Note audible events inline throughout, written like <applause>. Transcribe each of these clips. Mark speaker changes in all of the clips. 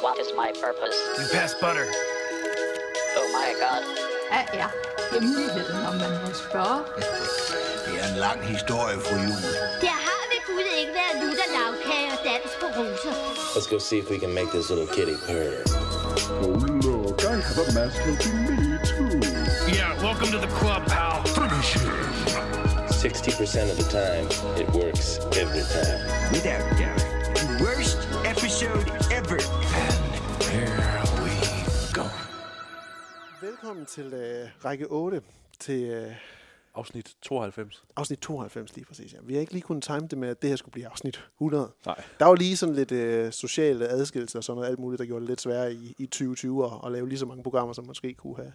Speaker 1: What is my purpose?
Speaker 2: You pass butter.
Speaker 1: Oh my god.
Speaker 3: Hvad er hemmeligheden, om man må spørge?
Speaker 4: Det er en lang historie, fru Jul.
Speaker 5: Der har ved Gud ikke været lutter lavkage og dans på roser.
Speaker 6: Let's go see if we can make this little kitty purr.
Speaker 7: Oh, look, I have a mask helping me, too.
Speaker 2: Yeah, welcome to the club, pal.
Speaker 4: Finish him.
Speaker 6: 60% of the time, it works every time.
Speaker 8: Without doubt. The worst episode
Speaker 9: Velkommen til øh, række 8, til øh,
Speaker 10: Afsnit 92.
Speaker 9: afsnit 92 lige præcis. Ja. Vi har ikke lige kunnet time det med, at det her skulle blive afsnit 100.
Speaker 10: Nej.
Speaker 9: Der var lige sådan lidt øh, sociale adskillelser og sådan noget alt muligt, der gjorde det lidt sværere i, i 2020 at, at lave lige så mange programmer, som man måske kunne have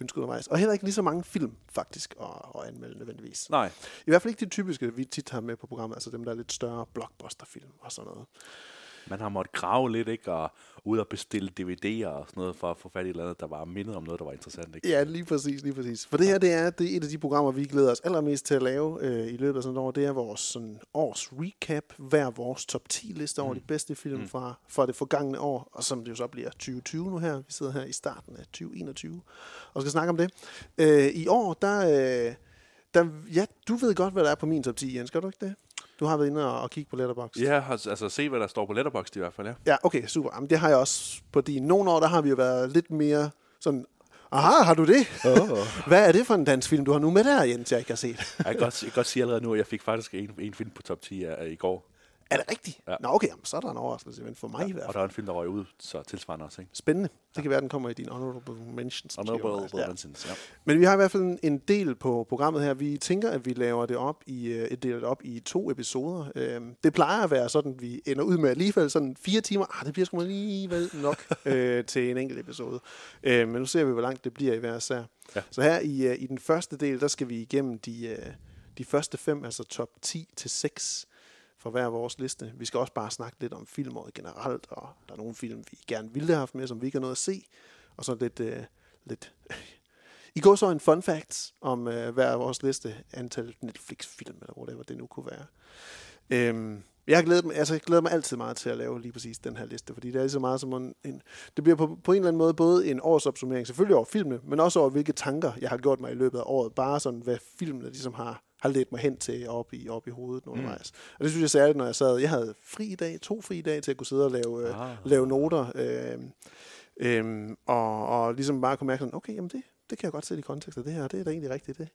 Speaker 9: ønsket undervejs. Og heller ikke lige så mange film, faktisk, at, at anmelde nødvendigvis.
Speaker 10: Nej.
Speaker 9: I hvert fald ikke de typiske, vi tit har med på programmet, altså dem, der er lidt større blockbusterfilm og sådan noget.
Speaker 10: Man har måttet grave lidt, ikke? Og ud og bestille DVD'er og sådan noget, for at få fat i et eller andet, der var mindet om noget, der var interessant, ikke?
Speaker 9: Ja, lige præcis, lige præcis. For det her, det er, det er et af de programmer, vi glæder os allermest til at lave øh, i løbet af sådan et år. Det er vores sådan, års recap, hver vores top 10 liste over mm. de bedste film mm. fra, fra det forgangne år, og som det jo så bliver 2020 nu her. Vi sidder her i starten af 2021 og skal snakke om det. Øh, I år, der, øh, der, ja, du ved godt, hvad der er på min top 10, Jens, gør du ikke det? Du har været inde og, og kigge på Letterboxd.
Speaker 10: Ja, altså altså se, hvad der står på Letterboxd i hvert fald, ja.
Speaker 9: Ja, okay, super. Jamen, det har jeg også på de nogle år, der har vi jo været lidt mere sådan, aha, har du det?
Speaker 10: Oh. <laughs>
Speaker 9: Hvad er det for en dansk film, du har nu med der, Jens, jeg ikke har set?
Speaker 10: Jeg kan godt, jeg kan godt sige allerede nu, at jeg fik faktisk en, en film på top 10 af, af i går.
Speaker 9: Er det rigtigt?
Speaker 10: Ja.
Speaker 9: Nå, okay, jamen, så er der en overraskelse, men for mig ja, i hvert
Speaker 10: Og
Speaker 9: fald.
Speaker 10: der er en film, der røg ud, så tilsvarende også, ikke?
Speaker 9: Spændende. Det kan være, den kommer i din honorable mentions.
Speaker 10: Honorable
Speaker 9: Ja.
Speaker 10: mentions, ja.
Speaker 9: Men vi har i hvert fald en- del på programmet her. Vi tænker, at vi laver det op i, øh, et deler det op i to episoder. Øhm, Det plejer at være sådan, at vi ender ud med alligevel sådan fire timer. Ah, det bliver sgu alligevel nok <laughs> øh, til en enkelt episode. Øh, Men nu ser vi, hvor langt det bliver i hver sær.
Speaker 10: Ja.
Speaker 9: Så her i, øh, i den første del, der skal vi igennem de, øh, de første fem, altså top 10 til 6 for hver vores liste. Vi skal også bare snakke lidt om filmåret generelt, og der er nogle film, vi gerne ville have haft med, som vi ikke har noget at se. Og så lidt, øh, lidt <laughs> i går så en fun facts om øh, hver vores liste, antal Netflix-film, eller whatever det nu kunne være. Øhm, jeg, glæder, mig, altså, jeg glæder mig altid meget til at lave lige præcis den her liste, fordi det er lige så meget som en, en det bliver på, på en eller anden måde både en årsopsummering, selvfølgelig over filmene, men også over hvilke tanker, jeg har gjort mig i løbet af året. Bare sådan, hvad filmene ligesom har, har ledt mig hen til op i, op i hovedet undervejs. Mm. Og det synes jeg særligt, når jeg sad, jeg havde fri i dag, to fri i dag til at kunne sidde og lave, øh,
Speaker 10: Ah.
Speaker 9: lave noter, øh, øh, og, og ligesom bare kunne mærke sådan, okay, jamen det, det kan jeg godt sætte i kontekst af det her, det er da egentlig rigtigt, det,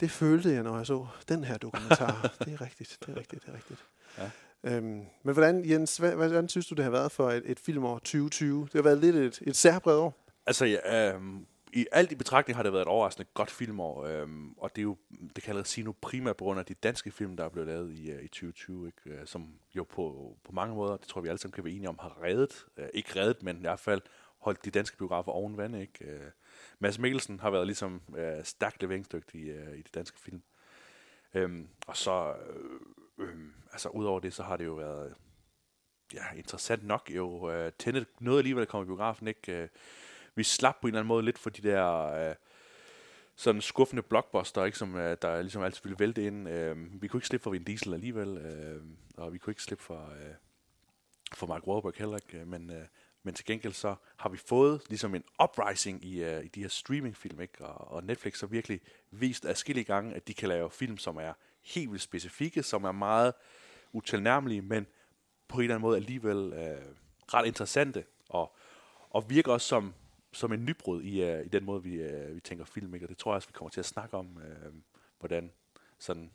Speaker 9: det følte jeg, når jeg så den her dokumentar. <laughs> det er rigtigt, det er rigtigt, det er rigtigt.
Speaker 10: Ja.
Speaker 9: Øhm, men hvordan, Jens, hvad, hvordan synes du, det har været for et, et filmår 2020? Det har været lidt et, et særbredt år.
Speaker 10: Altså, ja, øhm, i alt i betragtning har det været et overraskende godt filmår, øhm, og det er jo, det kan jeg allerede sige nu, primært på grund af de danske film, der er blevet lavet i, uh, i 2020, ikke? Øh, som jo på, på mange måder, det tror vi alle sammen kan være enige om, har reddet, uh, ikke reddet, men i hvert fald holdt de danske biografer oven vand, ikke? Uh, Mads Mikkelsen har været ligesom uh, stærkt leveringsdygtig uh, i de danske film. Øhm, og så, øh, øh, altså udover det, så har det jo været, ja, interessant nok jo, uh, Tenet noget alligevel at komme i biografen, ikke? Uh, vi slap på en eller anden måde lidt for de der øh, sådan skuffende blockbuster, ikke, som øh, der ligesom altid ville vælte ind. Øh, vi kunne ikke slippe for Vin Diesel alligevel, øh, og vi kunne ikke slippe for, øh, for Mark Wahlberg heller ikke, øh, men, øh, men til gengæld så har vi fået ligesom en uprising i, øh, i de her streamingfilm, ikke? Og, og Netflix har virkelig vist adskillige gange, at de kan lave film, som er helt vildt specifikke, som er meget utilnærmelige, men på en eller anden måde alligevel øh, ret interessante, og, og virker også som, som en nybrud i, uh, i den måde, vi, uh, vi tænker film. Ikke? Og det tror jeg også, vi kommer til at snakke om, uh, hvordan sådan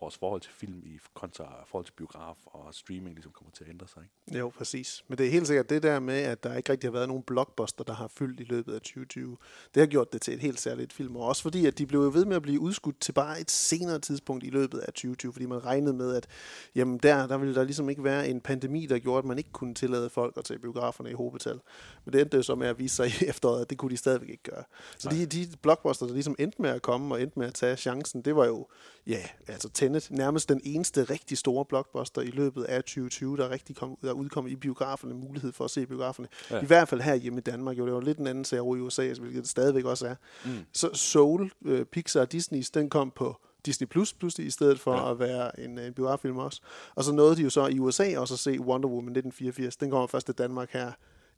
Speaker 10: vores forhold til film i kontra forhold til biograf og streaming ligesom kommer til at ændre sig. Ikke?
Speaker 9: Jo, præcis. Men det er helt sikkert det der med, at der ikke rigtig har været nogen blockbuster, der har fyldt i løbet af 2020. Det har gjort det til et helt særligt film. Og også fordi, at de blev ved med at blive udskudt til bare et senere tidspunkt i løbet af 2020. Fordi man regnede med, at jamen der, der ville der ligesom ikke være en pandemi, der gjorde, at man ikke kunne tillade folk at tage biograferne i hovedbetal. Men det endte jo så med at vise sig i <laughs> efteråret, at det kunne de stadigvæk ikke gøre. Så de, de blockbuster, der ligesom endte med at komme og endte med at tage chancen, det var jo, ja, altså Tenet, nærmest den eneste rigtig store blockbuster i løbet af 2020, der rigtig kom, der udkom i biograferne, mulighed for at se biograferne.
Speaker 10: Ja.
Speaker 9: I hvert fald her hjemme i Danmark. Jo, det var lidt en anden serie i USA, hvilket det stadigvæk også er. Mm. Så Soul, øh, Pixar og Disney's, den kom på Disney Plus pludselig, i stedet for ja. at være en, en biograffilm også. Og så nåede de jo så i USA også at se Wonder Woman 1984. Den kommer først til Danmark her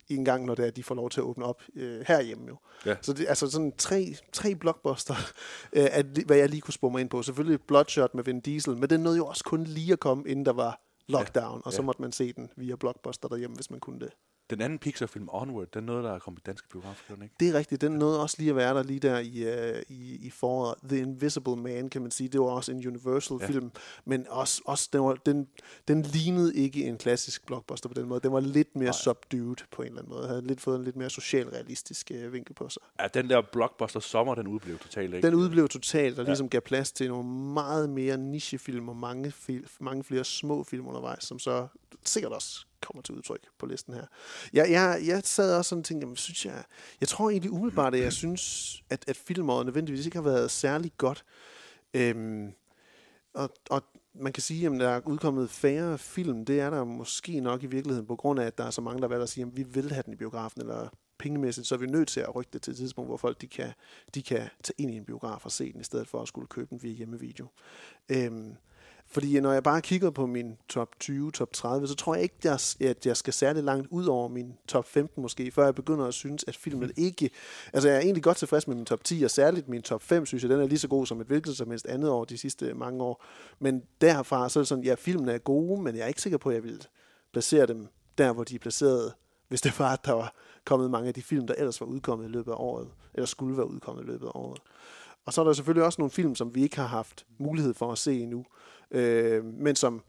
Speaker 9: en gang, når det er, de får lov til at åbne op øh, herhjemme jo.
Speaker 10: Ja.
Speaker 9: Så det, altså sådan tre, tre blockbuster, <laughs> øh, at, hvad jeg lige kunne spore mig ind på. Selvfølgelig Bloodshot med Vin Diesel, men den nåede jo også kun lige at komme, inden der var lockdown, og så
Speaker 10: Ja.
Speaker 9: måtte man se den via Blockbuster derhjemme, hvis man kunne det.
Speaker 10: Den anden Pixar-film, Onward, den nåede der er kommet i danske biografer, den ikke?
Speaker 9: Det er rigtigt. Den nåede også lige at være der lige der i, uh, i, i foråret. The Invisible Man, kan man sige. Det var også en Universal-film, men også, også den, var, den, den lignede ikke en klassisk blockbuster på den måde. Den var lidt mere
Speaker 10: Nej.
Speaker 9: subdued på en eller anden måde. Havde lidt fået en lidt mere socialrealistisk uh, vinkel på sig.
Speaker 10: Ja, den der blockbuster sommer, den udblev totalt, ikke?
Speaker 9: Den udblev totalt, og
Speaker 10: Ja.
Speaker 9: ligesom gav plads til nogle meget mere nichefilm og mange, fil, mange flere små film undervejs, som så sikkert også kommer til udtryk på listen her. Jeg, jeg, jeg sad også sådan og tænkte, jamen, synes jeg, jeg tror egentlig umiddelbart, at jeg synes, at, at filmåret nødvendigvis ikke har været særlig godt. Øhm, og, og man kan sige, at der er udkommet færre film. Det er der måske nok i virkeligheden, på grund af, at der er så mange, der valger at sige, at vi vil have den i biografen, eller pengemæssigt, så er vi nødt til at rykke det til et tidspunkt, hvor folk de kan, de kan tage ind i en biograf og se den, i stedet for at skulle købe den via hjemmevideo. Øhm, fordi når jeg bare kigger på min top 20, top 30, så tror jeg ikke, at jeg, at jeg skal særlig langt ud over min top 15 måske, før jeg begynder at synes, at filmen ikke... Altså jeg er egentlig godt tilfreds med min top 10, og særligt min top 5, synes jeg, den er lige så god som et hvilket som helst andet år de sidste mange år. Men derfra, så er det sådan, ja, filmen er gode, men jeg er ikke sikker på, at jeg vil placere dem der, hvor de er placeret, hvis det var, at der var kommet mange af de film, der ellers var udkommet i løbet af året, eller skulle være udkommet i løbet af året. Og så er der selvfølgelig også nogle film, som vi ikke har haft mulighed for at se endnu, øh, men som,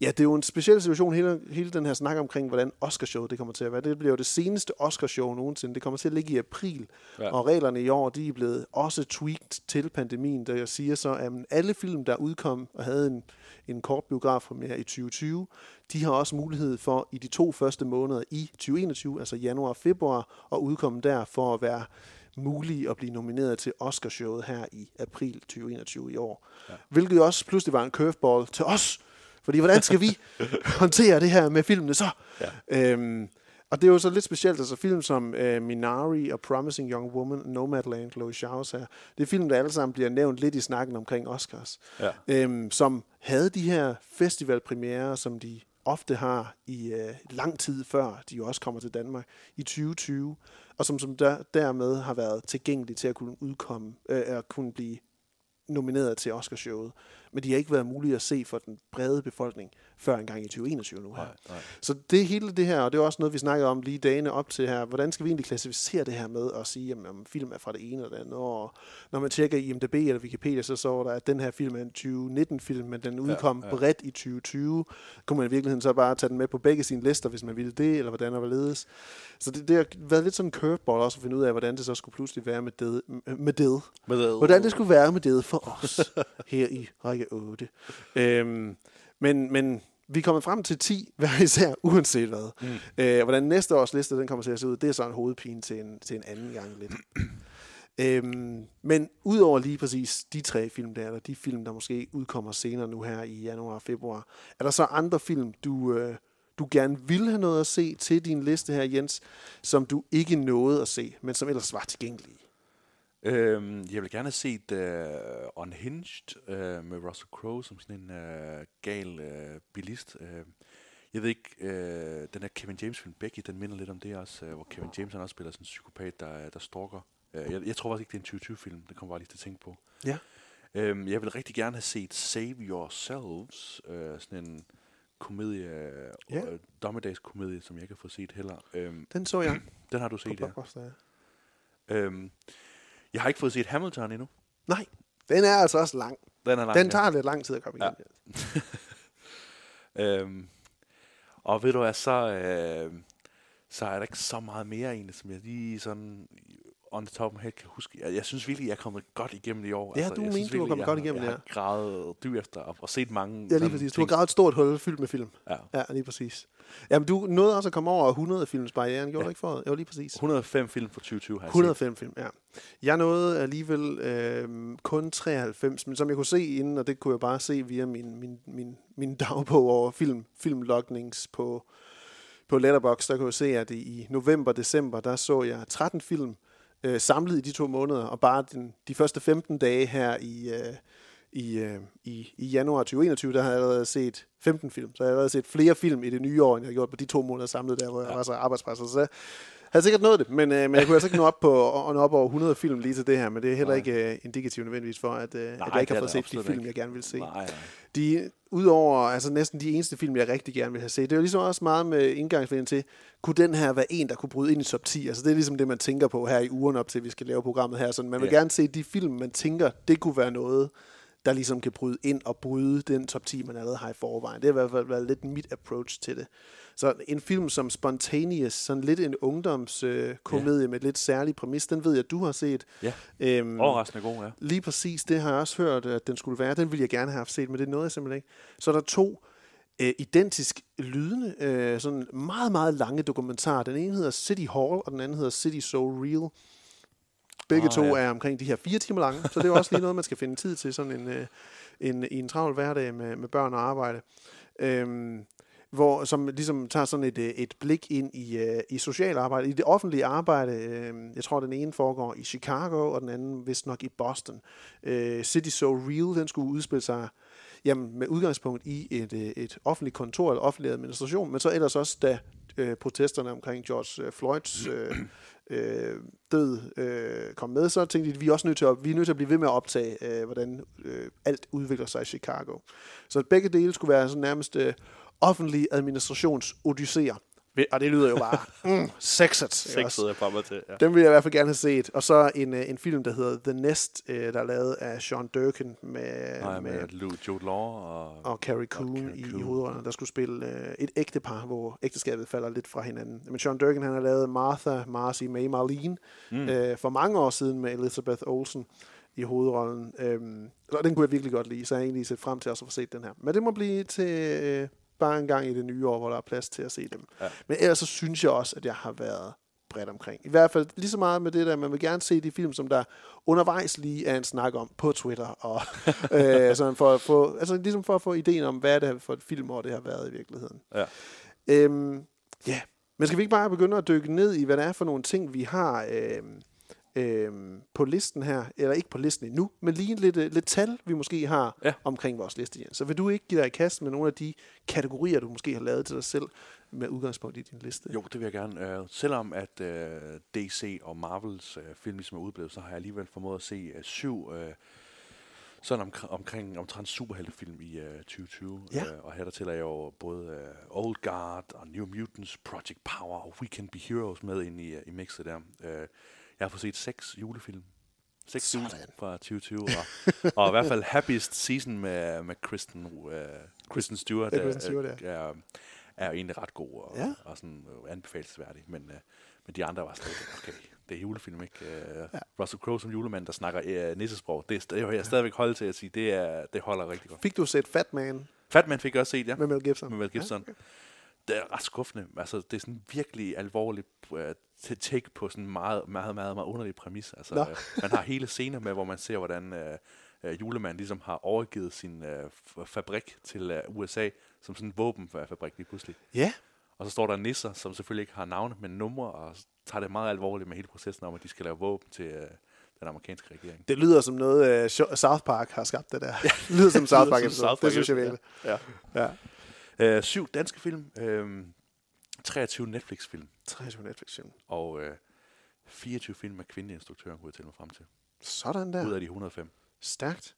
Speaker 9: ja, det er jo en speciel situation, hele, hele den her snak omkring, hvordan Oscarshowet det kommer til at være. Det bliver jo det seneste Oscarshow nogensinde. Det kommer til at ligge i april,
Speaker 10: Ja.
Speaker 9: og reglerne i år, de er blevet også tweaked til pandemien, der jeg siger så, at alle film, der udkom og havde en, en kort biografpremiere i 2020, de har også mulighed for i de to første måneder i 2021, altså januar og februar, at udkomme der for at være mulige at blive nomineret til Oscarshowet her i april 2021 i år. Ja. Hvilket jo også pludselig var en curveball til os, fordi hvordan skal vi <laughs> håndtere det her med filmene så?
Speaker 10: Ja.
Speaker 9: Øhm, og det er jo så lidt specielt, altså film som øh, Minari og Promising Young Woman, Nomadland, Chloe Zhao's her, det er film, der alle sammen bliver nævnt lidt i snakken omkring Oscars,
Speaker 10: Ja.
Speaker 9: øhm, som havde de her festivalpremiere, som de ofte har i øh, lang tid før, de også kommer til Danmark, i 2020, og som, som der, dermed har været tilgængelig til at kunne udkomme, øh, at kunne blive nomineret til Oscarshowet. Men de har ikke været mulige at se for den brede befolkning før engang i 2021 nu her.
Speaker 10: Nej, nej.
Speaker 9: Så det hele det her, og det er også noget, vi snakker om lige dagene op til her, hvordan skal vi egentlig klassificere det her med at sige, at film er fra det ene eller det andet, og når man tjekker IMDb eller Wikipedia, så står der, at den her film er en 2019-film, men den udkom
Speaker 10: ja.
Speaker 9: ja, bredt i 2020. Kunne man i virkeligheden så bare tage den med på begge sine lister, hvis man ville det, eller hvordan og hvorledes. Så det, det har været lidt sådan en curveball også at finde ud af, hvordan det så skulle pludselig være med det. Med det.
Speaker 10: Med
Speaker 9: Hvordan det skulle være med det for os <laughs> her i række 8. Øhm, men, men vi er kommet frem til 10 hver især, uanset hvad. Mm. Øh, hvordan næste års liste den kommer til at se ud, det er så en hovedpine til en, til en anden gang lidt. <clears throat> øhm, men udover lige præcis de tre film der, eller de film, der måske udkommer senere nu her i januar og februar, er der så andre film, du, øh, du gerne vil have noget at se til din liste her, Jens, som du ikke nåede at se, men som ellers var tilgængelige?
Speaker 10: Øhm, jeg vil gerne have set uh, Unhinged uh, med Russell Crowe som sådan en uh, gal uh, bilist. Uh, jeg ved ikke, uh, den her Kevin James-film Becky, den minder lidt om det også, uh, hvor Kevin James han også spiller sådan en psykopat, der, der stalker. Uh, jeg, jeg tror faktisk ikke, det er en 2020-film. Det kommer bare lige til at tænke på.
Speaker 9: Ja.
Speaker 10: Øhm, jeg vil rigtig gerne have set Save Yourselves, uh, sådan en komedie,
Speaker 9: Ja.
Speaker 10: ja. dommedagskomedie, som jeg ikke har fået set heller. Øhm,
Speaker 9: Den så jeg <clears throat>
Speaker 10: den har du set, ja. Øhm, jeg har ikke fået set Hamilton endnu.
Speaker 9: Nej, den er altså også lang.
Speaker 10: Den er lang,
Speaker 9: Den
Speaker 10: ja.
Speaker 9: tager lidt lang tid at komme
Speaker 10: Ja.
Speaker 9: igennem. <laughs>
Speaker 10: Øhm, og ved du hvad, så, øh, så er der ikke så meget mere egentlig, som jeg lige sådan on the top of head kan huske. Jeg, jeg synes virkelig, jeg er kommet godt igennem i år.
Speaker 9: Ja, du
Speaker 10: jeg
Speaker 9: mente,
Speaker 10: synes
Speaker 9: du
Speaker 10: virkelig,
Speaker 9: kommet
Speaker 10: jeg
Speaker 9: godt
Speaker 10: har-
Speaker 9: igennem,
Speaker 10: Jeg
Speaker 9: ja.
Speaker 10: har gravet dyb efter og, og set mange
Speaker 9: Ja, lige præcis. Du har
Speaker 10: ting.
Speaker 9: gravet et stort hul fyldt med film.
Speaker 10: Ja.
Speaker 9: Ja, lige præcis. Jamen, du nåede også at komme over 100 films barrieren, gjorde
Speaker 10: Ja.
Speaker 9: du ikke for? Jo, lige præcis.
Speaker 10: 105 film fra 2020 har jeg
Speaker 9: 105 film, ja. Jeg nåede alligevel øh, kun 93, men som jeg kunne se inden, og det kunne jeg bare se via min, min, min, min dagbog over film, filmlognings på, på Letterboxd, der kunne jeg se, at i november-december, der så jeg 13 film øh, samlet i de to måneder, og bare den, de første 15 dage her i, øh, i, øh, i, i januar 2021, der har jeg allerede set 15 film. Så jeg har allerede set flere film i det nye år, end jeg har gjort på de to måneder samlet, der hvor jeg var så arbejdspresset. Så havde sikkert nået det, men, øh, men jeg <laughs> kunne altså ikke nå op, på, at nå op over 100 film lige til det her, men det er heller
Speaker 10: Nej.
Speaker 9: ikke øh, indikativt nødvendigvis for, at, øh,
Speaker 10: Nej,
Speaker 9: at jeg ikke har fået set de film,
Speaker 10: ikke.
Speaker 9: jeg gerne vil se.
Speaker 10: Nej, nej.
Speaker 9: De, udover altså næsten de eneste film, jeg rigtig gerne vil have set, det er jo ligesom også meget med indgangsvinden til, kunne den her være en, der kunne bryde ind i top 10? Altså det er ligesom det, man tænker på her i ugen op til, at vi skal lave programmet her. Så man vil
Speaker 10: Ja.
Speaker 9: gerne se de film, man tænker, det kunne være noget, der ligesom kan bryde ind og bryde den top 10, man allerede har i forvejen. Det har i hvert fald været lidt mit approach til det. Så en film som Spontaneous, sådan lidt en ungdomskomedie øh, komedie med lidt særlig præmis, den ved jeg, du har set.
Speaker 10: Ja,
Speaker 9: Øhm,
Speaker 10: overraskende god, ja.
Speaker 9: Lige præcis, det har jeg også hørt, at den skulle være. Den ville jeg gerne have haft set, men det nåede jeg simpelthen ikke. Så er der to øh, identisk lydende, øh, sådan meget, meget lange dokumentarer. Den ene hedder City Hall, og den anden hedder City So Real. Begge
Speaker 10: Ah,
Speaker 9: to
Speaker 10: ja.
Speaker 9: er omkring de her fire timer lange, så det er også lige noget, man skal finde tid til sådan en, øh, en, i en travl hverdag med, med børn og arbejde. Øhm, hvor, som ligesom tager sådan et, øh, et blik ind i, øh, i social arbejde, i det offentlige arbejde. Øh, jeg tror, den ene foregår i Chicago, og den anden vist nok i Boston. Øh, City So Real, den skulle udspille sig jamen, med udgangspunkt i et, et offentligt kontor eller offentlig administration, men så ellers også, da øh, protesterne omkring George Floyds øh, øh, død øh, kom med, så tænkte de, at vi er også nødt til at, vi er nødt til at blive ved med at optage, øh, hvordan øh, alt udvikler sig i Chicago. Så begge dele skulle være sådan nærmest øh, offentlige administrations odysseer. Og det lyder jo bare <laughs> mm, sexet. ikke
Speaker 10: Seks
Speaker 9: også?
Speaker 10: sidder jeg frem til, ja.
Speaker 9: Den vil jeg i hvert fald gerne have set. Og så en, øh, en film, der hedder The Nest, øh, der er lavet af Sean Durkin med,
Speaker 10: Nej,
Speaker 9: med
Speaker 10: med Lou- Jude Law og...
Speaker 9: og Carrie Coon i, i
Speaker 10: Coon.
Speaker 9: hovedrollerne, der skulle spille øh, et ægtepar, hvor ægteskabet falder lidt fra hinanden. Men Sean Durkin, han har lavet Martha, Marcy, May, Marlene mm. øh, for mange år siden med Elizabeth Olsen i hovedrollen. Øhm, og den kunne jeg virkelig godt lide, så jeg har egentlig set frem til også at få set den her. Men det må blive til øh, bare en gang i det nye år, hvor der er plads til at se dem.
Speaker 10: Ja.
Speaker 9: Men ellers så synes jeg også, at jeg har været bredt omkring. I hvert fald lige så meget med det der, man vil gerne se de film, som der undervejs lige er en snak om på Twitter, og <laughs> øh, sådan for at få, altså ligesom for at få ideen om, hvad det er for et filmår, det har været i virkeligheden.
Speaker 10: Ja.
Speaker 9: Øhm, ja, men skal vi ikke bare begynde at dykke ned i, hvad det er for nogle ting, vi har øhm, øhm, på listen her, eller ikke på listen endnu, men lige lidt, øh, lidt tal, vi måske har
Speaker 10: Ja.
Speaker 9: omkring vores liste, Jens. Så vil du ikke give dig i kast med nogle af de kategorier, du måske har lavet til dig selv, med udgangspunkt i din liste?
Speaker 10: Jo, det vil jeg gerne. Uh, selvom at uh, DC og Marvels uh, film ligesom er udblevet, så har jeg alligevel formået at se uh, syv uh, sådan omkring, omkring omtrent superheltefilm i uh, 2020.
Speaker 9: Ja.
Speaker 10: Uh, og her der tæller jeg jo både uh, Old Guard og New Mutants, Project Power og We Can Be Heroes med ind i, uh, i mixet der. Uh, jeg har fået set seks julefilm. Seks
Speaker 9: Sådan.
Speaker 10: jule fra 2020. Og, og i hvert fald Happiest Season med, med Kristen, uh, Kristen Stewart.
Speaker 9: Ja,
Speaker 10: øh,
Speaker 9: Kristen Stewart, ja.
Speaker 10: er, er jo egentlig ret god og,
Speaker 9: Ja.
Speaker 10: og sådan øh, anbefalesværdig. Men, øh, men de andre var slet ikke, okay, det er julefilm, ikke? Øh, ja. Russell Crowe som julemand, der snakker øh, nissesprog, det, er, st- det jeg stadigvæk holde til at sige, det, er, det holder rigtig godt.
Speaker 9: Fik du set Fat Man
Speaker 10: Fatman fik jeg også set, ja.
Speaker 9: med Mel Gibson?
Speaker 10: Med Mel Gibson. Ja, okay. Det er ret skuffende. Altså, det er sådan virkelig alvorligt uh, take på sådan en meget, meget, meget, meget underlig præmis. Altså,
Speaker 9: Nå.
Speaker 10: uh, man har hele scener med, hvor man ser, hvordan uh, uh, julemanden ligesom har overgivet sin uh, f- fabrik til uh, USA som sådan en våbenfabrik lige pludselig.
Speaker 9: Ja,
Speaker 10: Og så står der nisser, som selvfølgelig ikke har navne, men numre, og tager det meget alvorligt med hele processen om, at de skal lave våben til øh, den amerikanske regering.
Speaker 9: det lyder som noget, uh, South Park har skabt det der. <laughs> det lyder som South Park,
Speaker 10: som
Speaker 9: episode.
Speaker 10: South
Speaker 9: det
Speaker 10: Park
Speaker 9: synes jeg virkelig.
Speaker 10: Ja.
Speaker 9: Ja.
Speaker 10: Øh, syv danske film, øh, 23 Netflix-film,
Speaker 9: 23 Netflix-film.
Speaker 10: og øh, 24 film med kvindelige instruktører, kunne jeg tælle mig frem til.
Speaker 9: Sådan
Speaker 10: Ja. Ud
Speaker 9: der.
Speaker 10: af de 105.
Speaker 9: Stærkt.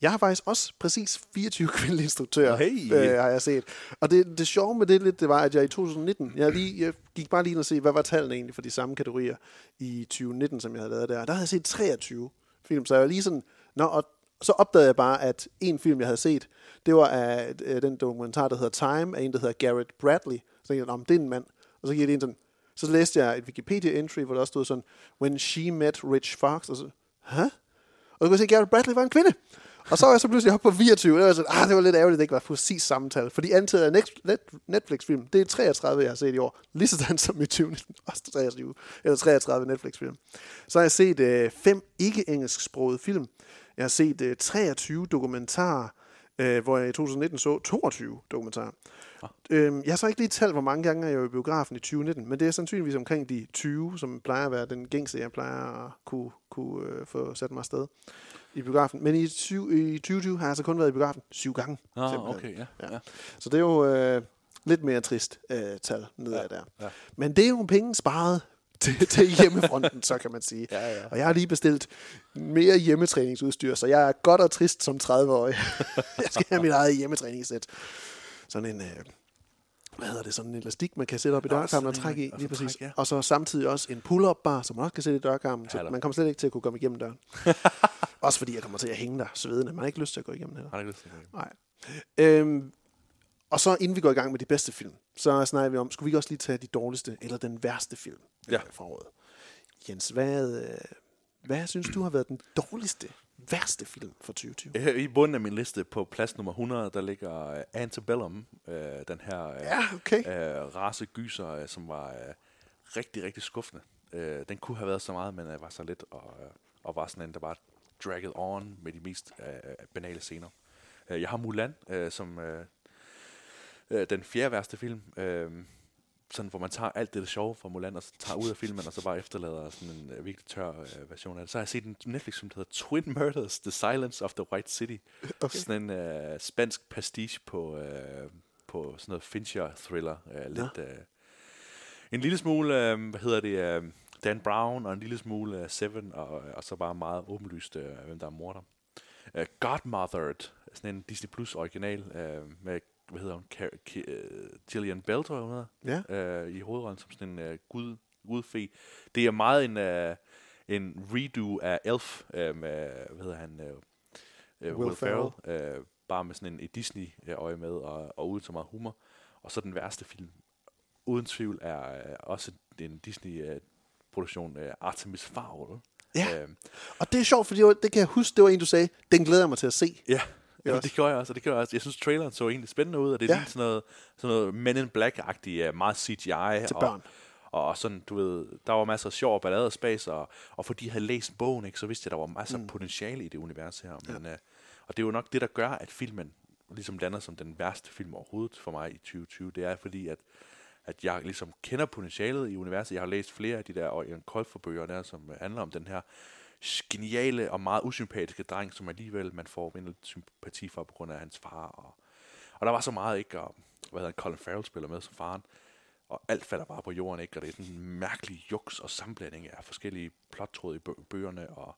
Speaker 9: Jeg har faktisk også præcis 24 <laughs> kvindelige instruktører,
Speaker 10: Hey.
Speaker 9: øh, har jeg set. Og det, det sjove med det lidt, det var, at jeg i 2019, jeg, lige, jeg gik bare lige ind og se, hvad var tallene egentlig for de samme kategorier i 2019, som jeg havde lavet der. Der havde jeg set 23 film, så jeg var lige sådan, Nå, og så opdagede jeg bare, at en film, jeg havde set, det var af øh, den dokumentar, der hedder Time, af en, der hedder Garrett Bradley. Så tænkte jeg, "Nå, men det er en mand. Og så gik jeg lige ind sådan, så læste jeg et Wikipedia-entry, hvor der også stod sådan, When she met Rich Fox, og så, hæ? Og så kunne jeg se, at Garrett Bradley var en kvinde. Og så var jeg så pludselig oppe på 24, og jeg var sådan, ah, det var lidt ærgerligt, at det ikke var præcis samme tal. Fordi antallet af Netflix-film, det er 33, jeg har set i år. Lige sådan som i 2019, <laughs> også 23, eller 33 Netflix-film. Så har jeg set øh, fem ikke-engelsksprogede film. Jeg har set øh, 23 dokumentarer, øh, hvor jeg i 2019 så 22 dokumentarer. Øhm, jeg har så ikke lige talt, hvor mange gange jeg var i biografen i 2019, men det er sandsynligvis omkring de 20, som plejer at være den gængse, jeg plejer at kunne, kunne øh, få sat mig afsted i biografen. Men i, 20, i 2020 har jeg altså kun været i biografen syv gange. Simpelthen.
Speaker 10: okay, ja.
Speaker 9: Ja.
Speaker 10: ja.
Speaker 9: Så det er jo øh, lidt mere trist øh, tal nedad ja, der.
Speaker 10: ja.
Speaker 9: Men det er jo penge sparet til, til hjemmefronten, så kan man sige.
Speaker 10: Ja, ja.
Speaker 9: Og jeg har lige bestilt mere hjemmetræningsudstyr, så jeg er godt og trist som 30-årig. <laughs> jeg skal have mit eget hjemmetræningssæt. Sådan en... Øh, hvad hedder det, sådan en elastik, man kan sætte op i dørkarmen og trække i,
Speaker 10: og
Speaker 9: lige
Speaker 10: så
Speaker 9: præcis.
Speaker 10: trække, ja.
Speaker 9: Og så samtidig også en pull-up bar, som man også kan sætte i dørkarmen, så man kommer slet ikke til at kunne komme igennem døren. <laughs> også fordi jeg kommer til at hænge der svedende. Man har ikke lyst til at gå igennem heller.
Speaker 10: Har ikke lyst til det?
Speaker 9: Nej. Øhm, og så inden vi går i gang med de bedste film, så snakker vi om, skulle vi ikke også lige tage de dårligste eller den værste film
Speaker 10: Ja.
Speaker 9: øh, fra året? Jens, hvad, øh, hvad synes du har været den dårligste, værste film for 2020?
Speaker 10: Her I bunden af min liste på plads nummer 100, der ligger uh, Antebellum, den her uh,
Speaker 9: Ja, okay.
Speaker 10: uh, rasegyser, som var rigtig, rigtig skuffende. Den kunne have været så meget, men var så lidt, og, og var sådan en, der bare dragged on med de mest banale scener. Jeg har Mulan, som uh, den fjerde værste film, uh, sådan, hvor man tager alt det, det sjove fra Mulan, og så tager ud af filmen, og så bare efterlader sådan en uh, virkelig tør uh, version af det. Så har jeg set en Netflix-film, der hedder Twin Murders, The Silence of the White City.
Speaker 9: Okay.
Speaker 10: Sådan en uh, spansk pastiche på, uh, på sådan noget Fincher-thriller. Uh, lidt, uh, en lille smule, uh, hvad hedder det, uh, Dan Brown, og en lille smule uh, Seven, og, og så bare meget åbenlyst, uh, hvem der er morder. Uh, Godmothered, sådan en Disney Plus original, uh, med, hvad hedder hun, Car- Ki- uh, Gillian Bell, tror jeg, hun hedder
Speaker 9: Ja.
Speaker 10: øh, i hovedrollen som sådan en uh, gud, gudfe. Det er meget en, uh, en redo af Elf øh, med, hvad hedder han, uh, uh,
Speaker 9: Will
Speaker 10: Will, Ferrell, uh, bare med sådan en et Disney-øje med, og, og uden så meget humor. Og så den værste film, uden tvivl, er uh, også en Disney-produktion, uh, Artemis Fowl.
Speaker 9: Ja.
Speaker 10: Øh,
Speaker 9: Og det er sjovt, fordi det kan jeg huske, det var en, du sagde, den glæder jeg mig til at se.
Speaker 10: Ja, ja
Speaker 9: også.
Speaker 10: det gjorde jeg også, og det gjorde jeg også. Jeg synes, traileren så egentlig spændende ud, og det er
Speaker 9: Ja.
Speaker 10: sådan noget, sådan noget Men in Black-agtigt, meget CGI.
Speaker 9: Til
Speaker 10: og,
Speaker 9: børn.
Speaker 10: Og sådan, du ved, der var masser af sjov og ballade og spas, og, og fordi jeg havde læst bogen, ikke, så vidste jeg, at der var masser af
Speaker 9: Mm.
Speaker 10: potentiale i det univers her. Men, ja. uh, og det er jo nok det, der gør, at filmen ligesom lander som den værste film overhovedet for mig i 2020. Det er fordi, at, at jeg ligesom kender potentialet i universet. Jeg har læst flere af de der Orion Kolfer-bøger der, som øh, handler om den her geniale og meget usympatiske dreng, som alligevel man får en lidt sympati for på grund af hans far. Og, og der var så meget ikke, og hvad hedder Colin Farrell spiller med som faren, og alt falder bare på jorden, ikke? Og det er sådan en mærkelig juks og sammenblanding af forskellige plottråde i bø- bøgerne, og,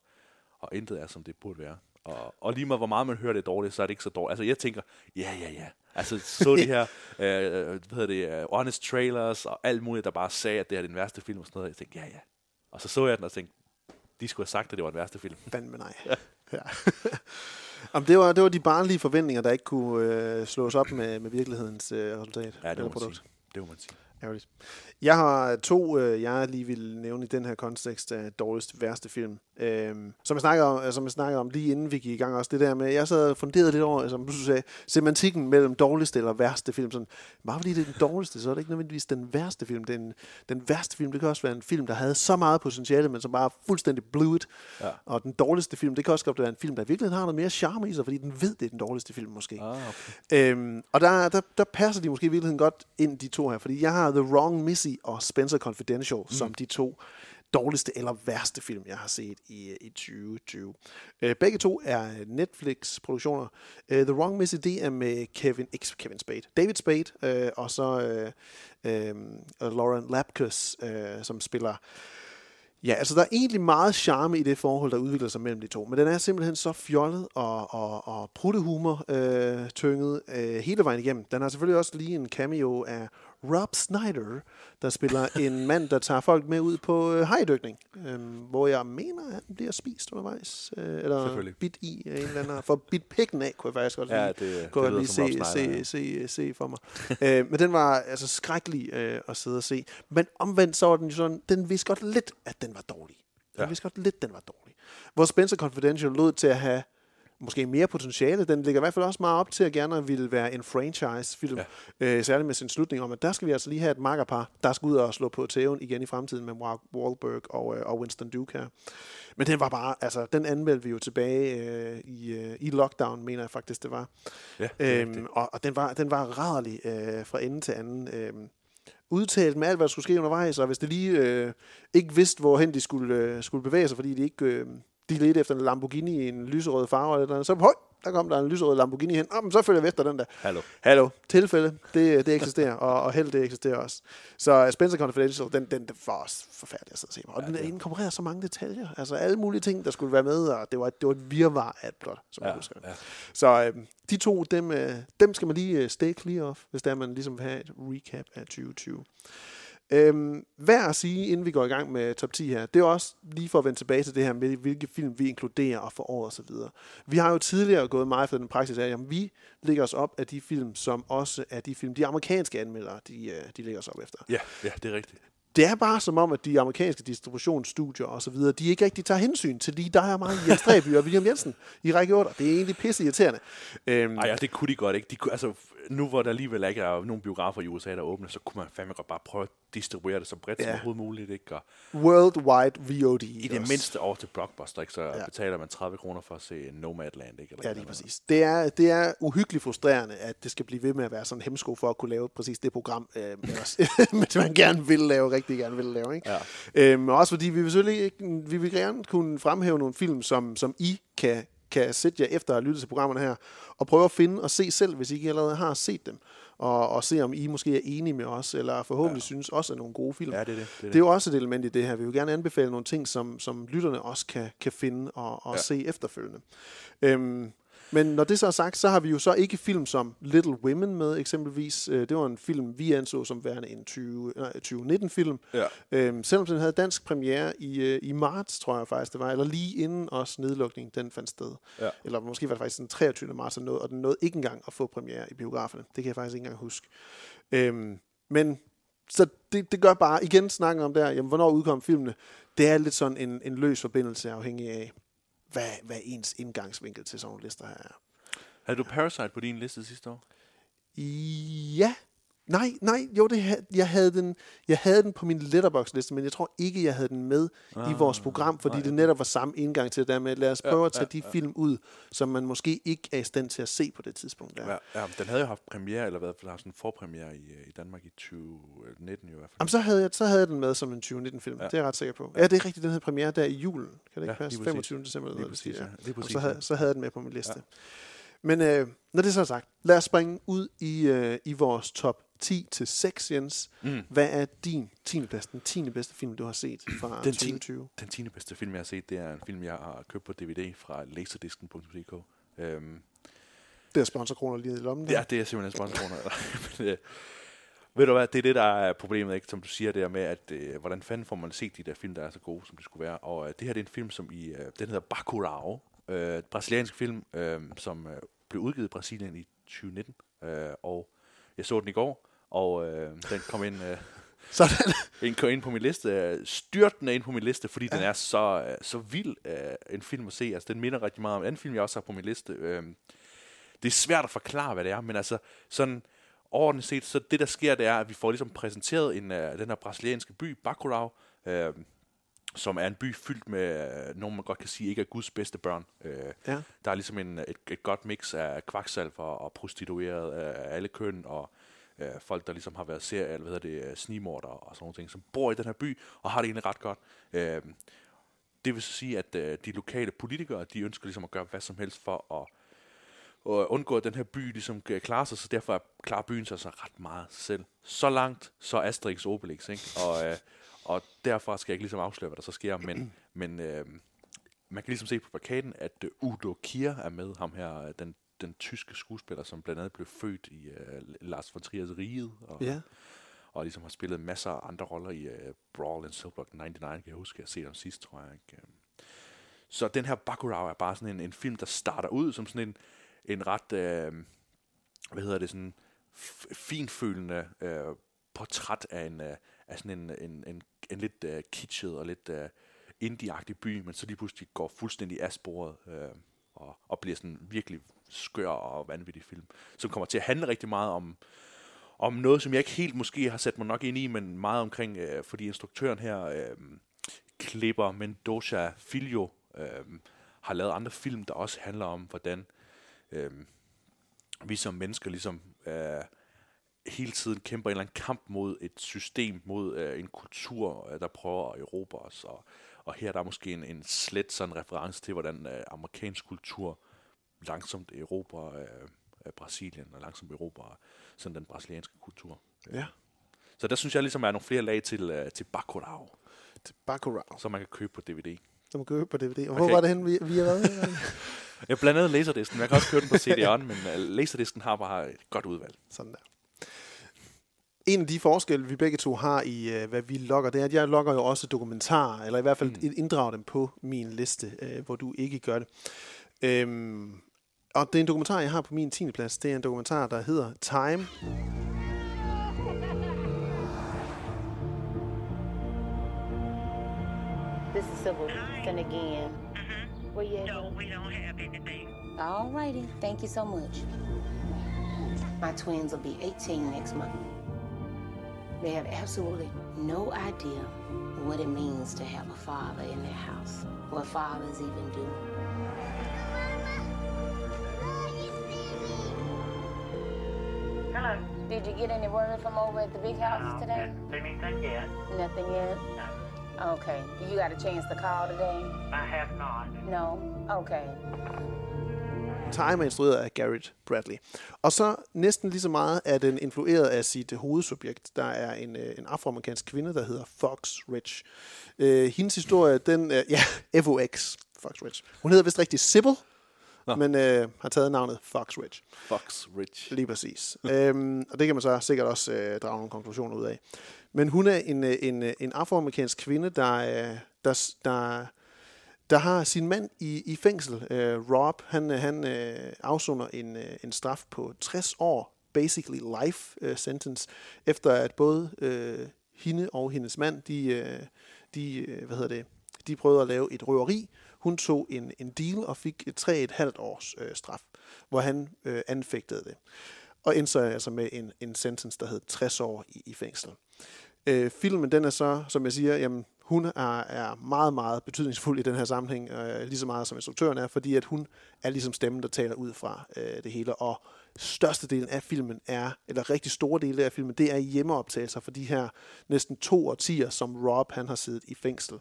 Speaker 10: og intet er, som det burde være. Og, og lige meget hvor meget man hører det dårligt, så er det ikke så dårligt. Altså jeg tænker, ja, ja, ja. Altså så de her, <laughs> øh, hvad hedder det, uh, honest trailers og alt muligt, der bare sagde, at det er den værste film og sådan noget. Jeg tænkte, ja, ja. Og så så jeg den og tænkte, de skulle have sagt, at det var den værste film.
Speaker 9: Fandme nej. <laughs> Ja. <laughs> Jamen, det, var, det var de barnlige forventninger, der ikke kunne øh, slås op med, med virkelighedens øh, resultat.
Speaker 10: Ja, det må man
Speaker 9: produkt.
Speaker 10: sige. Det må man sige.
Speaker 9: Ærgerligt. Jeg har to, øh, jeg lige vil nævne i den her kontekst af dårligste, værste film. Øhm, som, jeg snakker om, som jeg snakkede om lige inden vi gik i gang også, det der med, jeg sad og funderede lidt over, som du sagde, semantikken mellem dårligste eller værste film. Sådan, bare fordi det er den dårligste, så er det ikke nødvendigvis den værste film. Den, den værste film, det kan også være en film, der havde så meget potentiale, men som bare fuldstændig blew it.
Speaker 10: Ja.
Speaker 9: Og den dårligste film, det kan også godt være en film, der virkelig har noget mere charme i sig, fordi den ved, det er den dårligste film måske.
Speaker 10: Ah, okay.
Speaker 9: Øhm, og der, der, der passer de måske i virkeligheden godt ind, de to her, fordi jeg har The Wrong Missy og Spencer Confidential mm. som de to dårligste eller værste film, jeg har set i, i 2020. Øh, begge to er Netflix-produktioner. Øh, The Wrong Missy, det er med Kevin, ikke Kevin Spade, David Spade, øh, og så øh, øh, Lauren Lapkus, øh, som spiller Ja, altså der er egentlig meget charme i det forhold, der udvikler sig mellem de to, men den er simpelthen så fjollet og, og, og pruttehumor øh, tynget øh, hele vejen igennem. Den har selvfølgelig også lige en cameo af Rob Snyder, der spiller en mand, der tager folk med ud på øh, hejdykning, øh, hvor jeg mener, at han bliver spist undervejs, øh, eller bit i af en eller anden, for bit pikken af, kunne jeg faktisk godt
Speaker 10: Ja,
Speaker 9: lige,
Speaker 10: det-
Speaker 9: kunne
Speaker 10: det
Speaker 9: jeg lige
Speaker 10: som Rob
Speaker 9: se,
Speaker 10: Schneider,
Speaker 9: se, se, se for mig. øh, men den var altså skrækkelig øh, at sidde og se. Men omvendt så var den sådan, den vidste godt lidt, at den var dårlig. Den ja.
Speaker 10: Ja.
Speaker 9: vidste godt lidt, den var dårlig. Hvor Spencer Confidential lod til at have måske mere potentiale. Den ligger i hvert fald også meget op til at gerne ville være en franchise-film. Ja. Øh, særligt med sin slutning om, at der skal vi altså lige have et makkerpar, der skal ud og slå på tæven igen i fremtiden med Mark Wahlberg og, øh, og Winston Duke her. Men den var bare, altså, den anmeldte vi jo tilbage øh, i, øh, i lockdown, mener jeg faktisk, det var.
Speaker 10: Ja, det
Speaker 9: øhm, og, og den var, den var rædderlig øh, fra ende til anden. Øh, udtalt med alt, hvad der skulle ske undervejs, og hvis det lige øh, ikke vidste, hvorhen de skulle, øh, skulle bevæge sig, fordi de ikke øh, de ledte efter en Lamborghini i en lyserød farve, eller noget, så høj, der kom der en lyserød Lamborghini hen. Oh, men så følger vi efter den der.
Speaker 10: Hallo.
Speaker 9: Hallo. Tilfælde, det, det eksisterer, og, og held, det eksisterer også. Så uh, Spencer Confidential, den, den, den var også forfærdelig at se på. Og ja, den inkorporerer så mange detaljer. Altså alle mulige ting, der skulle være med, og det var, det var et virvar af et plot, som ja, jeg husker.
Speaker 10: ja.
Speaker 9: Så øh, de to, dem, øh, dem skal man lige øh, stay clear of, hvis der man ligesom vil have et recap af 2020. Øhm, værd at sige, inden vi går i gang med top 10 her, det er også lige for at vende tilbage til det her med, hvilke film vi inkluderer og for år og så videre. Vi har jo tidligere gået meget for den praksis af, at vi lægger os op af de film, som også er de film, de amerikanske anmeldere, de, øh, de lægger os op efter.
Speaker 10: Ja, ja, det er rigtigt.
Speaker 9: Det er bare som om, at de amerikanske distributionsstudier og så videre, de ikke rigtig tager hensyn til de, der er meget Jens Dreby og William Jensen i række 8. Det er egentlig pisse irriterende. Øhm,
Speaker 10: Ej, ja, det kunne de godt ikke. De kunne, altså, nu hvor der alligevel ikke er nogen biografer i USA, der åbner, så kunne man fandme godt bare prøve at distribuere det så bredt ja. som overhovedet muligt. Ikke? Og
Speaker 9: Worldwide VOD.
Speaker 10: I det
Speaker 9: også.
Speaker 10: mindste over til Blockbuster, ikke? så
Speaker 9: Ja.
Speaker 10: betaler man 30 kroner for at se Nomadland. Ikke? Eller
Speaker 9: Ja, lige
Speaker 10: eller
Speaker 9: præcis. Det er, det er uhyggeligt frustrerende, at det skal blive ved med at være sådan en hemsko for at kunne lave præcis det program, øh, man <laughs> gerne vil lave, rigtig gerne vil lave. Ikke?
Speaker 10: Ja.
Speaker 9: Øhm, og også fordi vi vil selvfølgelig vi vil gerne kunne fremhæve nogle film, som, som I kan, kan sætte jer efter at have lyttet til programmerne her, og prøve at finde og se selv, hvis I ikke allerede har set dem, og, og se om I måske er enige med os, eller forhåbentlig ja. synes også er nogle gode film.
Speaker 10: Ja, det er det. det, er
Speaker 9: Det er jo også et element i det her. Vi vil gerne anbefale nogle ting, som, som lytterne også kan, kan finde og, og. Ja. se efterfølgende. Øhm, men når det så er sagt, så har vi jo så ikke film som Little Women med eksempelvis. Øh, Det var en film, vi anså som værende en 20, nej, 2019-film.
Speaker 10: Ja.
Speaker 9: Øhm, selvom den havde dansk premiere i, øh, i marts, tror jeg faktisk det var, eller lige inden også nedlukningen, den fandt sted.
Speaker 10: Ja.
Speaker 9: Eller måske var det faktisk den 23. marts, noget, og den nåede ikke engang at få premiere i biograferne. Det kan jeg faktisk ikke engang huske. Øhm, men så det, det gør bare, igen snakken om der, jamen, hvornår udkom filmene, det er lidt sådan en, en løs forbindelse afhængig af, hvad, hvad ens indgangsvinkel til sådan nogle lister her er.
Speaker 10: Havde du Parasite på din liste sidste år?
Speaker 9: Ja. Nej, nej, jo, det, jeg, havde den, jeg havde den på min letterbox-liste, men jeg tror ikke, jeg havde den med ah, i vores program, fordi
Speaker 10: nej,
Speaker 9: det netop var samme indgang til det der med, lad os prøve
Speaker 10: Ja,
Speaker 9: at tage
Speaker 10: ja,
Speaker 9: de
Speaker 10: ja.
Speaker 9: film ud, som man måske ikke er i stand til at se på det tidspunkt der.
Speaker 10: Ja. ja, den havde jo haft premiere, eller hvad, for sådan en forpremiere i, øh, i Danmark i 2019 i hvert fald.
Speaker 9: Jamen, så havde, jeg, så havde jeg den med som en 2019-film. Ja. Det er jeg ret sikker på. Ja, det er rigtigt, den havde premiere der i julen. Kan det ikke
Speaker 10: Ja,
Speaker 9: passe?
Speaker 10: lige præcis.
Speaker 9: 25. december.
Speaker 10: Lige præcis,
Speaker 9: ja.
Speaker 10: Lige
Speaker 9: Og
Speaker 10: præcis,
Speaker 9: så, havde, så havde jeg den med på min liste. Ja. Men øh, når det så er sagt, lad os springe ud i, øh, i vores top 10 til 6, Jens.
Speaker 10: Mm.
Speaker 9: Hvad er din 10. bedste, den 10. bedste film, du har set fra
Speaker 10: Den 10.
Speaker 9: 2020?
Speaker 10: Den 10. bedste film, jeg har set, det er en film, jeg har købt på DVD fra laserdisken.dk. Øhm,
Speaker 9: Det er sponsorkroner lige i lommen.
Speaker 10: ja, det er simpelthen sponsorkroner. <laughs> Men, øh, ved du hvad, det er det, der er problemet, ikke? som du siger der med, at øh, hvordan fanden får man set de der film, der er så gode, som de skulle være. Og øh, det her det er en film, som i, øh, den hedder Bacurau, øh, brasiliansk film, øh, som øh, blev udgivet i Brasilien i 2019. Øh, og jeg så den i går, og øh, den kom ind... Øh, <laughs>
Speaker 9: Sådan.
Speaker 10: Kom ind på min liste, øh, styrtende ind på min liste, fordi ja. den er så, øh, så vild uh, en film at se. Altså, den minder rigtig meget om en anden film, jeg også har på min liste. Uh, det er svært at forklare, hvad det er, men altså, sådan overordnet set, så det der sker, det er, at vi får ligesom præsenteret en, uh, den her brasilianske by, Bacurau, uh, som er en by fyldt med uh, nogen, man godt kan sige, ikke er Guds bedste børn. Uh,
Speaker 9: Ja.
Speaker 10: Der er ligesom en, et, et godt mix af kvaksalver og prostituerede af alle køn, og øh, folk, der ligesom har været serie, eller hvad hedder det, øh, snimorder og sådan nogle ting, som bor i den her by, og har det egentlig ret godt. Øh, det vil så sige, at øh, de lokale politikere, de ønsker ligesom at gøre hvad som helst for at, at undgå, at den her by ligesom øh, klarer sig, så derfor klarer byen sig så ret meget selv. Så langt, så Asterix Obelix, ikke? Og, øh, og derfra skal jeg ikke ligesom afsløre, hvad der så sker, men, men øh, man kan ligesom se på plakaten, at Udo Kier er med, ham her, den, den tyske skuespiller, som blandt andet blev født i øh, Lars von Triers Riget, og,
Speaker 9: Ja.
Speaker 10: og ligesom har spillet masser af andre roller i øh, Brawl and Cellblock 99, kan jeg huske, jeg har set ham sidst, tror jeg. Ikke? Øhm, Så den her Bacurau er bare sådan en, en film, der starter ud som sådan en, en ret, øh, hvad hedder det, sådan finfølende øh, portræt af en, øh, af sådan en, en, en, en lidt øh, kitschet og lidt øh, indie by, men så lige pludselig går fuldstændig af sporet. Øh, og, og bliver sådan virkelig skør og vanvittig film, som kommer til at handle rigtig meget om, om noget, som jeg ikke helt måske har sat mig nok ind i, men meget omkring, øh, fordi instruktøren her, øh, Klipper Mendoza Filio, øh, har lavet andre film, der også handler om, hvordan øh, vi som mennesker ligesom øh, hele tiden kæmper en eller anden kamp mod et system, mod øh, en kultur, øh, der prøver at erobre os. Og, og her der er måske en, en slet sådan reference til, hvordan øh, amerikansk kultur langsomt erobrer øh, øh, Brasilien, og langsomt erobrer sådan den brasilianske kultur.
Speaker 9: Ja.
Speaker 10: Så der synes jeg ligesom, er nogle flere lag til, øh, til Bacurau,
Speaker 9: Til Bacurau.
Speaker 10: som man kan købe på DVD.
Speaker 9: Som købe på DVD. Og
Speaker 10: Okay.
Speaker 9: hvor var det hen, vi, vi har været? <laughs>
Speaker 10: Jeg blandt andet Laserdisken. Jeg kan også købe den på CD'en, men uh, Laserdisken har bare et godt udvalg.
Speaker 9: Sådan der. En af de forskelle, vi begge to har i, øh, hvad vi logger, det er, at jeg logger jo også dokumentarer, eller i hvert fald mm. inddrager dem på min liste, øh, hvor du ikke gør det. Øhm, og det er en dokumentar, jeg har på min 10. plads. Det er en dokumentar, der hedder Time.
Speaker 11: This is Sybil. Then again. Where you at? No, we don't have anything. All righty. Thank you so much. My twins will be 18 next month. They have absolutely no idea what it means to have a father in their house, what fathers even do. Did you get any word from over at the big houses today?
Speaker 12: Anything yet?
Speaker 11: Nothing yet?
Speaker 12: No.
Speaker 11: Okay. You got a chance to call today?
Speaker 12: I have not.
Speaker 11: No? Okay.
Speaker 9: Time er instrueret af Garrett Bradley. Og så næsten lige så meget er den influeret af sit hovedsubjekt. Der er en, øh, en afroamerikansk kvinde, der hedder Fox Rich. Øh, hendes historie, den er, ja, FOX, Fox Rich. Hun hedder vist rigtig Sybil,
Speaker 10: Nå.
Speaker 9: men øh, har taget navnet Fox Rich.
Speaker 10: Fox Rich.
Speaker 9: Lige præcis. <laughs> øhm, og det kan man så sikkert også øh, drage nogle konklusioner ud af. Men hun er en, øh, en, øh, en afroamerikansk kvinde, der, øh, der, der, der har sin mand i, i fængsel. Øh, Rob, han, han øh, afsoner en, øh, en straf på 60 år, basically life øh, sentence, efter at både øh, hende og hendes mand, de, øh, de, hvad hedder det, de prøvede at lave et røveri. Hun tog en, en deal og fik 3,5 års øh, straf, hvor han øh, anfægtede det. Og endte så altså med en, en sentence, der hed 60 år i, i fængsel. Øh, filmen, den er så, som jeg siger, jamen, hun er, er meget, meget betydningsfuld i den her sammenhæng, øh, lige så meget som instruktøren er, fordi at hun er ligesom stemmen, der taler ud fra øh, det hele. Og størstedelen af filmen er, eller rigtig store dele af filmen, det er hjemmeoptagelser for de her næsten to årtier, som Rob han har siddet i fængsel.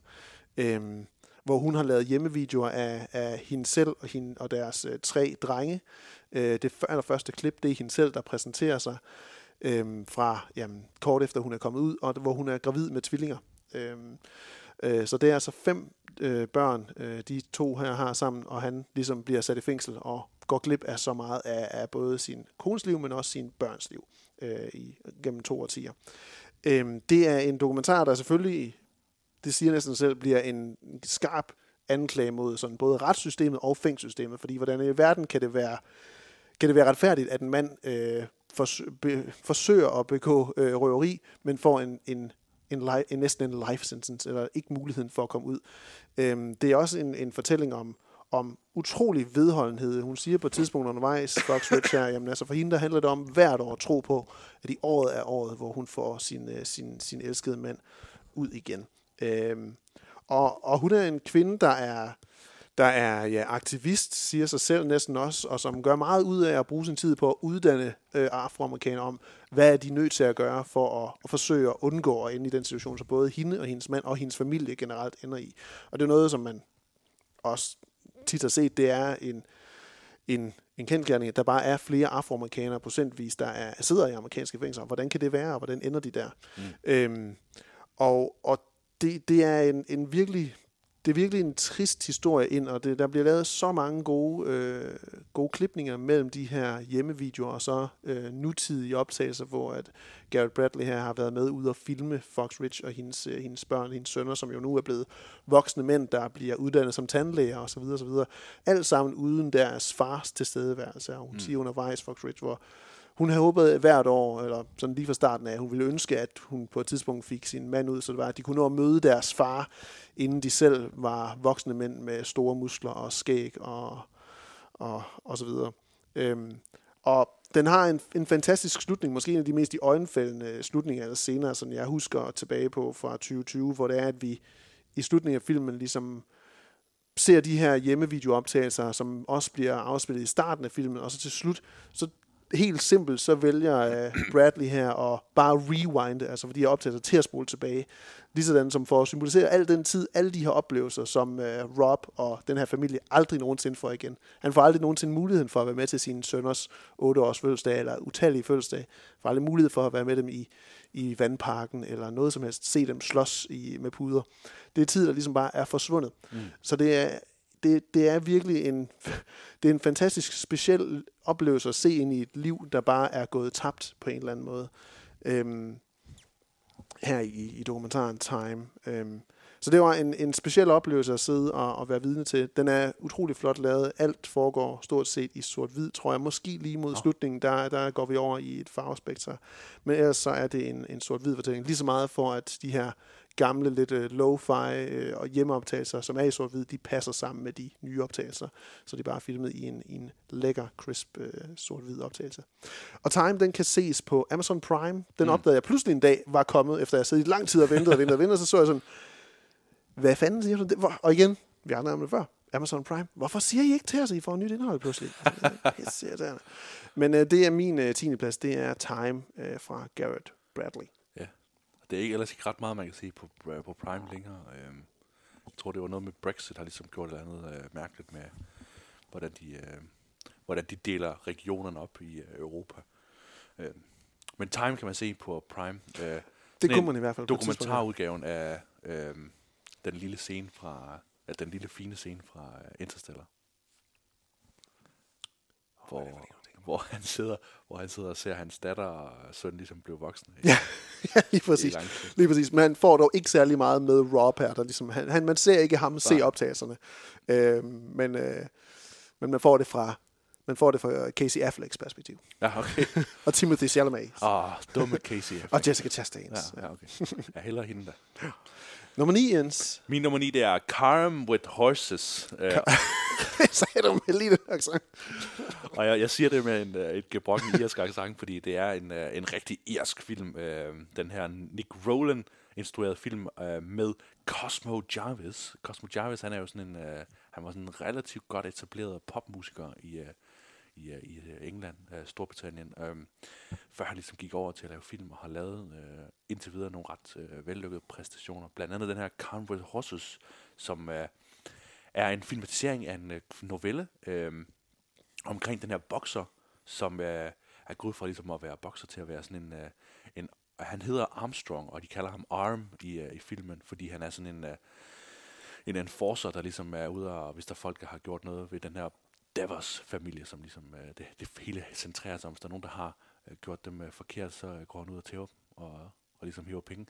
Speaker 9: Øhm, hvor hun har lavet hjemmevideoer af, af hende selv og, hende, og deres øh, tre drenge. Øh, det allerførste klip, det er hende selv, der præsenterer sig øh, fra jamen, kort efter hun er kommet ud, og hvor hun er gravid med tvillinger. Øh, øh, så det er altså fem øh, børn, øh, de to her har sammen, og han ligesom bliver sat i fængsel og går glip af så meget af, af både sin kones liv, men også sin børns liv øh, i, gennem to årtier. Øh, det er en dokumentar, der selvfølgelig, det siger næsten selv, bliver en skarp anklage mod sådan både retssystemet og fængssystemet, fordi hvordan i verden kan det være, kan det være retfærdigt, at en mand øh, fors- be, forsøger at begå øh, røveri, men får en, en, en, li- en næsten en life sentence, eller ikke muligheden for at komme ud. Øhm, det er også en, en fortælling om, om utrolig vedholdenhed. Hun siger på et tidspunkt undervejs, Fox Rich her, jamen altså for hende, der handler det om hvert år at tro på, at i året er året, hvor hun får sin, øh, sin, sin elskede mand ud igen. Øhm, og, og hun er en kvinde, der er, der er ja, aktivist, siger sig selv næsten også, og som gør meget ud af at bruge sin tid på at uddanne øh, afroamerikanere om, hvad er de nødt til at gøre for at, at forsøge at undgå at ende i den situation, så både hende og hendes mand og hendes familie generelt ender i. Og det er noget, som man også tit har set, det er en, en, en kendtgærning, at der bare er flere afroamerikanere procentvis, der er, sidder i amerikanske fængsler. Hvordan kan det være, og hvordan ender de der? Mm. Øhm, og og det, det er en, en virkelig det er virkelig en trist historie ind, og det, der bliver lavet så mange gode, øh, gode klipninger mellem de her hjemmevideoer og så øh, nutidige optagelser, hvor at Garrett Bradley her har været med ud og filme Fox Rich og hendes, øh, hendes børn, hendes sønner, som jo nu er blevet voksne mænd, der bliver uddannet som tandlæger osv. osv. Alt sammen uden deres fars tilstedeværelse. Og hun mm. siger undervejs, Fox Rich, hvor hun havde håbet hvert år, eller sådan lige fra starten af, at hun ville ønske, at hun på et tidspunkt fik sin mand ud, så det var, at de kunne nå at møde deres far, inden de selv var voksne mænd med store muskler og skæg og, og, og så videre. Øhm, og den har en, en fantastisk slutning, måske en af de mest i øjenfældende slutninger eller senere, som jeg husker tilbage på fra 2020, hvor det er, at vi i slutningen af filmen ligesom ser de her hjemmevideooptagelser, som også bliver afspillet i starten af filmen, og så til slut, så helt simpelt, så vælger uh, Bradley her at bare rewinde, altså fordi jeg optager til at spole tilbage. Ligesådan som for at symbolisere al den tid, alle de her oplevelser, som uh, Rob og den her familie aldrig nogensinde får igen. Han får aldrig nogensinde muligheden for at være med til sin sønners 8-års fødselsdag, eller utallige fødselsdag. Får aldrig mulighed for at være med dem i, i vandparken, eller noget som helst. Se dem slås i, med puder. Det er tid, der ligesom bare er forsvundet. Mm. Så det er, det, det er virkelig en, <laughs> det er en fantastisk speciel oplevelse at se ind i et liv, der bare er gået tabt på en eller anden måde. Øhm, her i, i dokumentaren Time. Øhm, så det var en, en speciel oplevelse at sidde og, og være vidne til. Den er utrolig flot lavet. Alt foregår stort set i sort-hvid, tror jeg. Måske lige mod oh. slutningen, der, der går vi over i et farvespektrum. Men ellers så er det en, en sort-hvid fortælling. Lige så meget for, at de her gamle, lidt uh, lo-fi uh, og hjemmeoptagelser, som er i sort-hvid, de passer sammen med de nye optagelser. Så de er bare filmet i en, i en lækker, crisp uh, sort-hvid optagelse. Og Time, den kan ses på Amazon Prime. Den mm. opdagede jeg pludselig en dag var kommet, efter jeg sad i lang tid og ventede og ventede og ventede, så så jeg sådan, hvad fanden siger du? Det? Og igen, vi har om det før. Amazon Prime. Hvorfor siger I ikke til os, at I får nyt indhold pludselig? <laughs> Men uh, det er min uh, 10. plads. Det er Time uh, fra Garrett Bradley.
Speaker 10: Det er ikke ellers ikke ret meget, man kan se på, på Prime længere. Øhm, jeg tror, det var noget med Brexit, har ligesom gjort et andet øh, mærkeligt med, hvordan de, øh, hvordan de deler regionerne op i øh, Europa. Øh, men Time kan man se på Prime. Øh,
Speaker 9: det kunne man i hvert fald.
Speaker 10: Dokumentarudgaven af øh, den lille scene fra, af den lille fine scene fra Interstellar. Hvor, hvor han sidder, hvor han sidder og ser hans datter og søn ligesom blev voksne.
Speaker 9: Ja, <laughs> ja lige præcis. Lige præcis. Men han får dog ikke særlig meget med Rob her. Der ligesom, han, han, man ser ikke ham Nej. se optagelserne. Øh, men, øh, men man får det fra man får det fra Casey Afflecks perspektiv.
Speaker 10: Ja, okay. <laughs>
Speaker 9: og Timothy Chalamet.
Speaker 10: Åh, oh, dumme Casey Affleck.
Speaker 9: og Jessica Chastain.
Speaker 10: Ja, ja, okay. Jeg hælder hende der.
Speaker 9: Nummer 9, Jens.
Speaker 10: Min nummer 9, det er Carm with Horses. Uh, <laughs>
Speaker 9: sagde du med lige den accent.
Speaker 10: og jeg, jeg siger det med en, uh, et gebrokken irsk accent, fordi det er en, uh, en rigtig irsk film. Den her Nick Rowland instrueret film med Cosmo Jarvis. Cosmo Jarvis, han er jo sådan en, han var sådan en relativt godt etableret popmusiker i, i, øh, i øh, England, øh, Storbritannien, øh, før han ligesom gik over til at lave film og har lavet øh, indtil videre nogle ret øh, vellykkede præstationer. Blandt andet den her Conway Horses, som øh, er en filmatisering af en øh, novelle øh, omkring den her bokser, som øh, er gået fra ligesom at være bokser til at være sådan en, øh, en han hedder Armstrong, og de kalder ham Arm i, øh, i filmen, fordi han er sådan en, Øh, en enforcer, der ligesom er ude og, hvis der folk har gjort noget ved den her Davos familie, som ligesom øh, det, det hele centrerer sig om. Hvis der er nogen, der har øh, gjort dem øh, forkert, så øh, går han ud og tæver dem og, og ligesom hiver penge.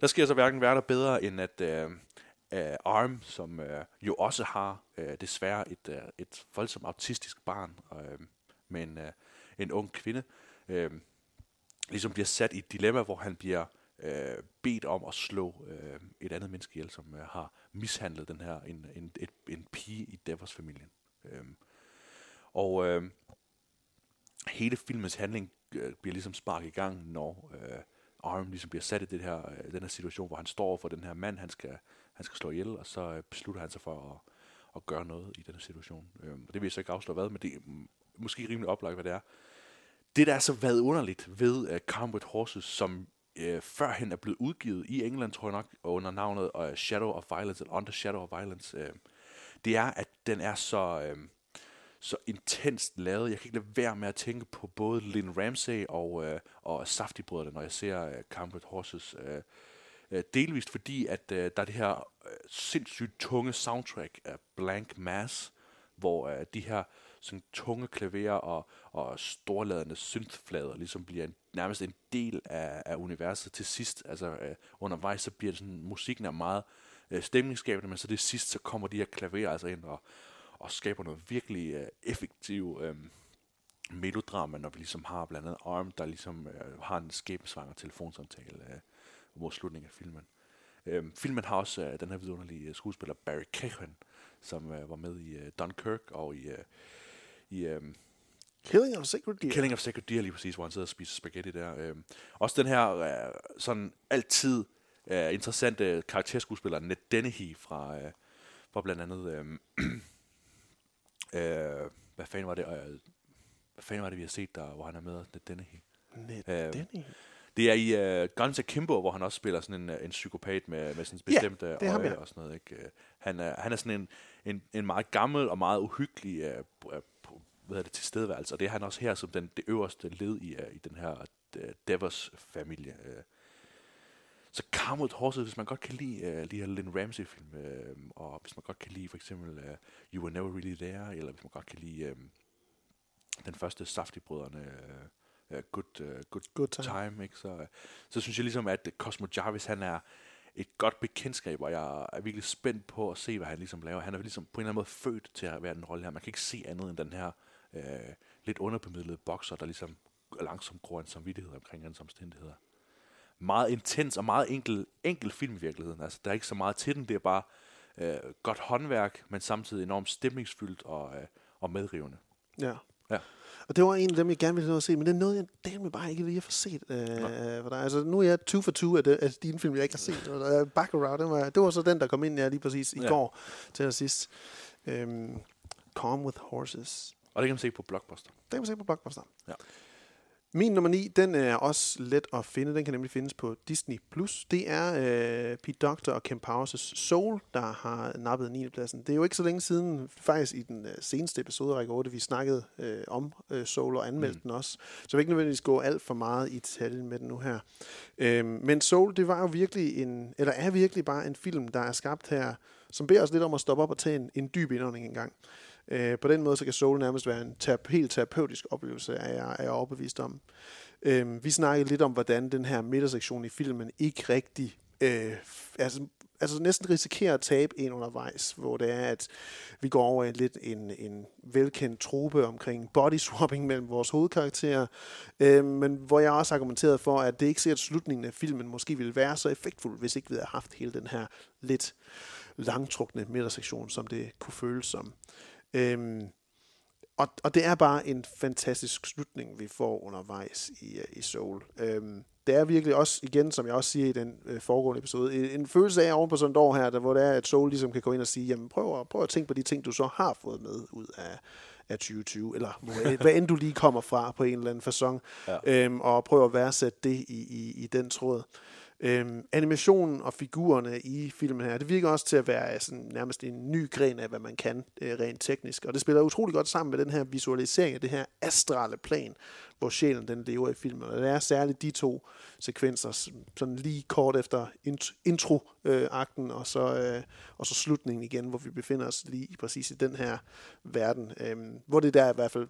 Speaker 10: Der sker så hverken værre bedre, end at øh, øh, Arm, som øh, jo også har øh, desværre et, øh, et voldsomt autistisk barn øh, med en, øh, en ung kvinde, øh, ligesom bliver sat i et dilemma, hvor han bliver øh, bedt om at slå øh, et andet menneske ihjel, som øh, har mishandlet den her en, en, et, en pige i Davos-familien. Øh, og øh, hele filmens handling øh, bliver ligesom sparket i gang, når øh, Arm ligesom bliver sat i det her, øh, den her situation, hvor han står for den her mand, han skal, han skal slå ihjel, og så øh, beslutter han sig for at, at gøre noget i den her situation. Øh, og det vil jeg så ikke afsløre hvad, men det er måske rimelig oplagt, hvad det er. Det, der er så været underligt ved øh, uh, Come with Horses, som uh, førhen er blevet udgivet i England, tror jeg nok, under navnet uh, Shadow of Violence, eller Under Shadow of Violence, uh, det er, at den er så, uh, så intenst lavet. Jeg kan ikke lade være med at tænke på både Lynn Ramsey og, øh, og Safety-brødrene, når jeg ser øh, Calm with Horses. Øh, øh, delvist fordi, at øh, der er det her øh, sindssygt tunge soundtrack af Blank Mass, hvor øh, de her sådan tunge klaverer og, og storladende synthflader ligesom bliver en, nærmest en del af, af universet til sidst. Altså øh, undervejs så bliver det sådan, musikken er meget øh, stemningsskabende, men så det sidst så kommer de her klaverer altså ind og, og skaber noget virkelig øh, effektiv øh, melodrama, når vi ligesom har blandt andet Arm, der ligesom øh, har en skæbensvanger telefonsamtale øh, mod slutningen af filmen. Øh, filmen har også øh, den her vidunderlige skuespiller Barry Keoghan, som øh, var med i øh, Dunkirk og i øh, i øhm,
Speaker 9: Killing of Sacred Deer.
Speaker 10: Killing of Sacred Deer lige præcis, hvor han sidder og spiser spaghetti der. Øhm, også den her øh, sådan altid øh, interessante karakterskuespiller, Ned Dennehy fra, øh, fra blandt andet... Øh, <clears throat> øh, hvad fanden var det? Øh, hvad fanden var det, vi har set der, hvor han er med, Ned Dennehy?
Speaker 9: Ned
Speaker 10: Øh,
Speaker 9: Dennehy?
Speaker 10: Det er i uh, Guns Akimbo, hvor han også spiller sådan en, øh, en psykopat med, med sådan bestemt
Speaker 9: er ham,
Speaker 10: øje
Speaker 9: ja.
Speaker 10: og sådan noget. Ikke? Øh, Han, er, han er sådan en, en, en meget gammel og meget uhyggelig uh, hvad hedder det, tilstedeværelse, og det er han også her som den, det øverste led i, uh, i den her uh, Devers familie. Uh. Så Carmel Horses, hvis man godt kan lide uh, de her Lynn Ramsey-film, uh, og hvis man godt kan lide for eksempel uh, You Were Never Really There, eller hvis man godt kan lide uh, den første Safdie-brødrene, uh, uh, good, uh, good,
Speaker 9: Good Time.
Speaker 10: time ikke? Så, uh, så synes jeg ligesom, at Cosmo Jarvis, han er et godt bekendtskab, og jeg er virkelig spændt på at se, hvad han ligesom laver. Han er ligesom på en eller anden måde født til at være den rolle her. Man kan ikke se andet end den her øh, lidt underbemidlede bokser, der ligesom langsomt gror en samvittighed omkring hans omstændigheder. Meget intens og meget enkel, enkel film i virkeligheden. Altså, der er ikke så meget til den. Det er bare øh, godt håndværk, men samtidig enormt stemningsfyldt og, øh, og medrivende.
Speaker 9: Ja.
Speaker 10: Ja.
Speaker 9: Og det var en af dem, jeg gerne ville nå at se, men det er noget, jeg dame bare ikke lige har fået set øh, for dig. Altså, nu er jeg two for two af, det, af dine film, jeg ikke har set. Og Baccarat, det var, det var så den, der kom ind ja, lige præcis i
Speaker 10: Ja.
Speaker 9: går til allersidst. Øhm, Calm with Horses.
Speaker 10: Og det kan man se på Blockbuster.
Speaker 9: Det kan man se på Blockbuster.
Speaker 10: Ja.
Speaker 9: Min nummer 9, den er også let at finde. Den kan nemlig findes på Disney+. Plus. Det er øh, Pete Doctor og Kim Powers' Soul, der har nappet 9. pladsen. Det er jo ikke så længe siden, faktisk i den øh, seneste episode, Række 8, vi snakkede øh, om øh, Soul og anmeldte mm. den også. Så jeg vil ikke nødvendigvis gå alt for meget i detaljen med den nu her. Øh, men Soul, det var jo virkelig en, eller er virkelig bare en film, der er skabt her, som beder os lidt om at stoppe op og tage en, en dyb indånding en gang. Øh, på den måde, så kan Soul nærmest være en terape- helt terapeutisk oplevelse, er jeg, er jeg overbevist om. Øh, vi snakkede lidt om, hvordan den her midtersektion i filmen ikke rigtig, øh, altså, altså næsten risikerer at tabe en undervejs, hvor det er, at vi går over i lidt en, en velkendt trope omkring body swapping mellem vores hovedkarakterer, øh, men hvor jeg også argumenterede for, at det ikke sikkert, at slutningen af filmen måske ville være så effektfuld, hvis ikke vi havde haft hele den her lidt langtrukne midtersektion, som det kunne føles som. Øhm, og, og det er bare en fantastisk slutning, vi får undervejs i, øh, i Soul. Øhm, det er virkelig også, igen, som jeg også siger i den øh, foregående episode, en, en følelse af oven på sådan et år her, der, hvor det er, at Soul ligesom kan gå ind og sige, jamen prøv, at- prøv at tænke på de ting, du så har fået med ud af, af 2020, eller <laughs> hvad end du lige kommer fra på en eller anden façon,
Speaker 10: Ja.
Speaker 9: øhm, og prøv at værdsætte det i, i, i den tråd. Øhm, animationen og figurerne i filmen her, det virker også til at være sådan, nærmest en ny gren af, hvad man kan øh, rent teknisk. Og det spiller utrolig godt sammen med den her visualisering af det her astrale plan, hvor sjælen den lever i filmen. Og det er særligt de to sekvenser, sådan lige kort efter int- intro-akten, øh, og, så, øh, og så slutningen igen, hvor vi befinder os lige præcis i den her verden. Øhm, hvor det der i hvert fald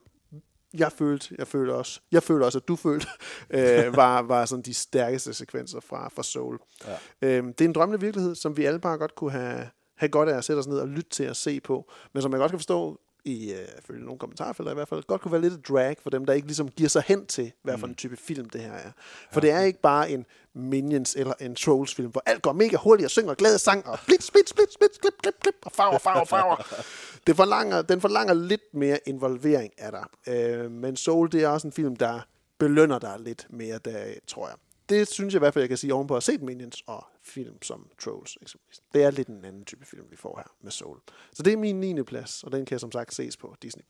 Speaker 9: jeg følte, jeg følte også, jeg følte også, at du følte, <laughs> øh, var, var sådan de stærkeste sekvenser fra, fra Soul.
Speaker 10: Ja.
Speaker 9: Øhm, det er en drømmende virkelighed, som vi alle bare godt kunne have, have godt af at sætte os ned og lytte til at se på, men som jeg godt kan forstå, i øh, følge nogle kommentarfelter i hvert fald, godt kunne være lidt et drag for dem, der ikke ligesom giver sig hen til, hvad for en type film det her er. For det er ikke bare en Minions eller en Trolls film, hvor alt går mega hurtigt og synger glade sang og blitz, blitz, blitz, blitz, klip, klip, klip, og farver, farver, farver. <laughs> Det forlanger, den forlanger lidt mere involvering af dig. Øh, men Soul, det er også en film, der belønner dig lidt mere der, tror jeg. Det synes jeg i hvert fald, jeg kan sige ovenpå at have set Minions og film som Trolls eksempelvis. Det er lidt en anden type film, vi får her med Soul. Så det er min 9. plads, og den kan som sagt ses på Disney+.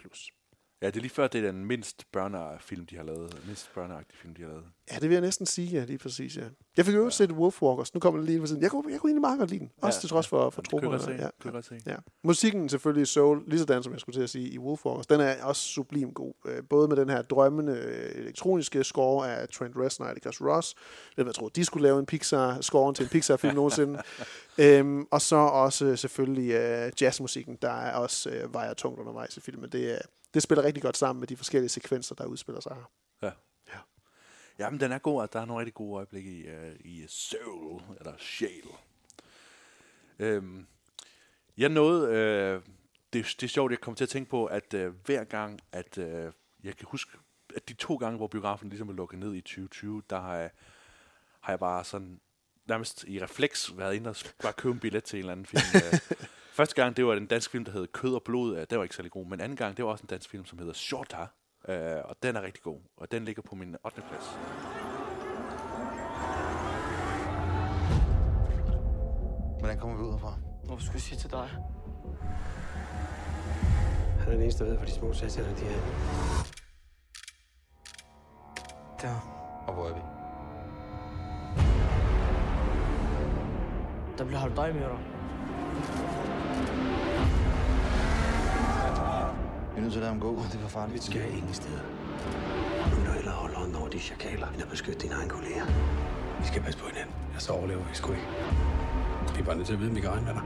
Speaker 10: Ja, det er lige før, det er den mindst børnefilm, de har lavet. Mindst børneagtige film, de har lavet.
Speaker 9: Ja, det vil jeg næsten sige, ja, lige præcis, ja. Jeg fik jo ja. set Wolfwalkers, nu kommer det lige på siden. Jeg kunne, jeg kunne egentlig meget godt lide den, også
Speaker 10: Ja,
Speaker 9: til trods for, for
Speaker 10: det
Speaker 9: Ja,
Speaker 10: det jeg godt se.
Speaker 9: ja. Musikken selvfølgelig Soul, lige sådan som jeg skulle til at sige i Wolfwalkers, den er også sublim god. Øh, Både med den her drømmende øh, elektroniske score af Trent Reznor og Atticus Ross. Det jeg troede, de skulle lave en Pixar-score til en Pixar-film <laughs> nogensinde. Øhm, og så også selvfølgelig øh, jazzmusikken, der er også øh, vejer tungt undervejs i filmen. Det, er- det spiller rigtig godt sammen med de forskellige sekvenser, der udspiller sig her.
Speaker 10: Ja. ja. Jamen, den er god, at der er nogle rigtig gode øjeblikke i, uh, i Soul, eller Shale. Øhm, jeg nåede, øh, det, det er sjovt, jeg kom til at tænke på, at øh, hver gang, at øh, jeg kan huske, at de to gange, hvor biografen ligesom er lukket ned i 2020, der har jeg, har jeg bare sådan nærmest i refleks været inde og bare købe en billet til en eller anden film. <laughs> Første gang, det var en dansk film, der hed Kød og Blod. Øh, Det var ikke særlig god. Men anden gang, det var også en dansk film, som hedder Shorta. Øh, og den er rigtig god. Og den ligger på min 8. plads.
Speaker 13: Hvordan kommer vi ud herfra?
Speaker 14: Hvorfor skulle jeg sige til dig?
Speaker 15: Han er den eneste, der ved, hvor de små sataner de er.
Speaker 14: Der.
Speaker 13: Og hvor er vi?
Speaker 14: Der bliver holdt dig med dig.
Speaker 13: Vi er nødt til at lade ham gå. Det er for farligt.
Speaker 15: Vi skal ingen steder. Nu må du hellere holde hånden over de chakaler, end at beskytte dine egne kolleger. Vi skal passe på hinanden. Ja, så overlever vi sgu ikke. Vi er bare nødt til at vide, om vi kan regne med dig.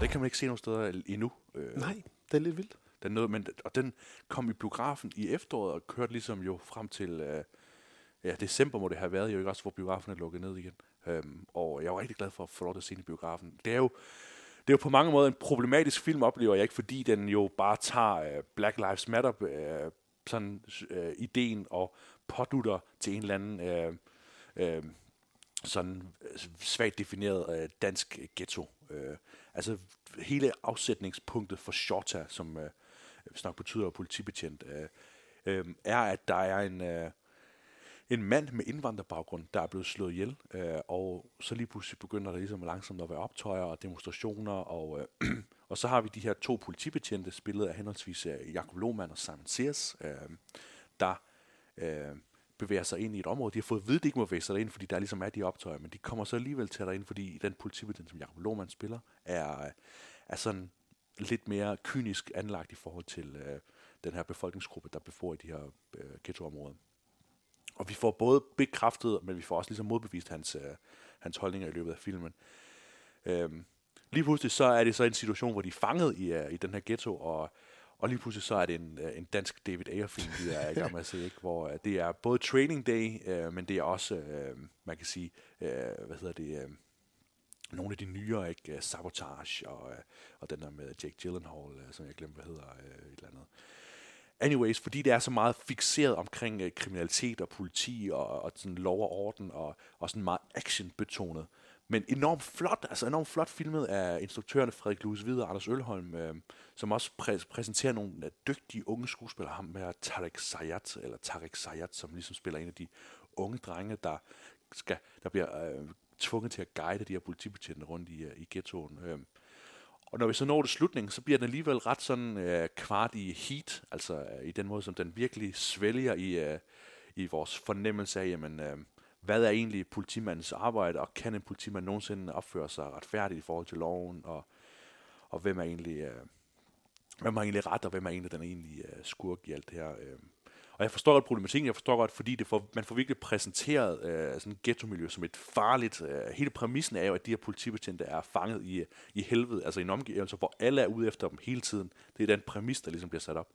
Speaker 10: Det kan man ikke se nogen steder endnu. Øh,
Speaker 9: Nej, det er lidt vildt.
Speaker 10: Den nåede, men, og den kom i biografen i efteråret og kørte ligesom jo frem til øh, ja, december må det have været, jo ikke også, hvor biografen er lukket ned igen. Øhm, og jeg var rigtig glad for at få lov til at se den i biografen. Det er jo, det er jo på mange måder en problematisk film, oplever jeg ikke, fordi den jo bare tager øh, Black Lives Matter øh, sådan øh, ideen og pådutter til en eller anden øh, øh, sådan øh, svagt defineret øh, dansk ghetto. Øh, altså hele afsætningspunktet for Shorta, som øh, snak betyder politibetjent, øh, øh, er, at der er en, øh, en mand med indvandrerbaggrund, der er blevet slået ihjel, øh, og så lige pludselig begynder der ligesom langsomt at være optøjer og demonstrationer, og, øh, <clears throat> og så har vi de her to politibetjente, spillet af henholdsvis øh, Jakob Lohmann og Simon Sears, øh, der øh, bevæger sig ind i et område. De har fået at vide, at de ikke må bevæge sig ind, fordi der ligesom er de optøjer, men de kommer så alligevel til ind, fordi den politibetjent, som Jakob Lohmann spiller, er, øh, er sådan lidt mere kynisk anlagt i forhold til øh, den her befolkningsgruppe, der befår i de her øh, ghettoområder. Og vi får både bekræftet, men vi får også ligesom modbevist hans, øh, hans holdninger i løbet af filmen. Øhm, lige pludselig så er det så en situation, hvor de er fanget i, uh, i den her ghetto, og, og lige pludselig så er det en, uh, en dansk David Ayer-film, vi er i gang med at se, ikke? hvor uh, det er både Training Day, uh, men det er også, uh, man kan sige, uh, hvad hedder det, uh, nogle af de nyere, ikke? Sabotage og, uh, og den der med Jake Gyllenhaal, uh, som jeg glemte, hvad hedder, uh, et eller andet. Anyways, fordi det er så meget fixeret omkring øh, kriminalitet og politi og, og sådan lov og orden og, og sådan meget actionbetonet. Men enormt flot, altså enormt flot filmet af instruktørerne Frederik Louis Hvide og Anders Ølholm, øh, som også præ- præsenterer nogle øh, dygtige unge skuespillere. Ham med Tarek Sayat, eller Tarek Sayat, som ligesom spiller en af de unge drenge, der, skal, der bliver øh, tvunget til at guide de her politibetjente rundt i, øh, i ghettoen. Øh. Og når vi så når til slutningen, så bliver den alligevel ret sådan øh, kvart i heat, altså øh, i den måde, som den virkelig svælger i, øh, i vores fornemmelse af, jamen, øh, hvad er egentlig politimandens arbejde, og kan en politimand nogensinde opføre sig retfærdigt i forhold til loven, og, og hvem er egentlig, øh, hvem er egentlig ret, og hvem er egentlig den egentlige øh, skurk i alt det her. Øh. Og jeg forstår godt problematikken, jeg forstår godt, fordi det får, man får virkelig præsenteret øh, sådan et ghetto-miljø som et farligt. Øh, hele præmissen er jo, at de her politibetjente er fanget i, i helvede, altså i en omgivelse, hvor alle er ude efter dem hele tiden. Det er den præmis, der ligesom bliver sat op.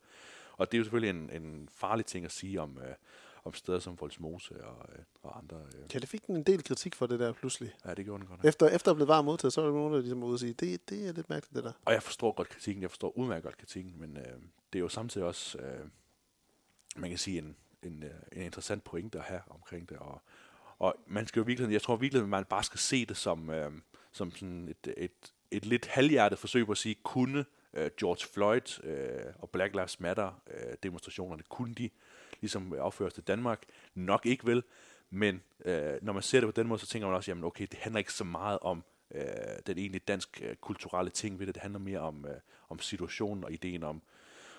Speaker 10: Og det er jo selvfølgelig en, en farlig ting at sige om, øh, om steder som Voldsmose og, øh, og andre. Øh.
Speaker 9: Ja, det fik den en del kritik for det der pludselig.
Speaker 10: Ja, det gjorde den godt.
Speaker 9: Efter, efter at blive varmt modtaget, så var der nogen, der ligesom ude og sige, det, det er lidt mærkeligt, det der.
Speaker 10: Og jeg forstår godt kritikken, jeg forstår udmærket godt kritikken, men øh, det er jo samtidig også, øh, man kan sige, en, en, øh, en interessant pointe at have omkring det. Og, og man skal jo virkelig, jeg tror virkelig, at man bare skal se det som, øh, som sådan et, et, et lidt halvhjertet forsøg på at sige, kunne øh, George Floyd øh, og Black Lives Matter øh, demonstrationerne, kunne de ligesom opføres til Danmark? Nok ikke vel, men øh, når man ser det på den måde, så tænker man også, jamen okay, det handler ikke så meget om øh, den egentlig dansk øh, kulturelle ting ved det, det handler mere om, øh, om situationen og ideen om,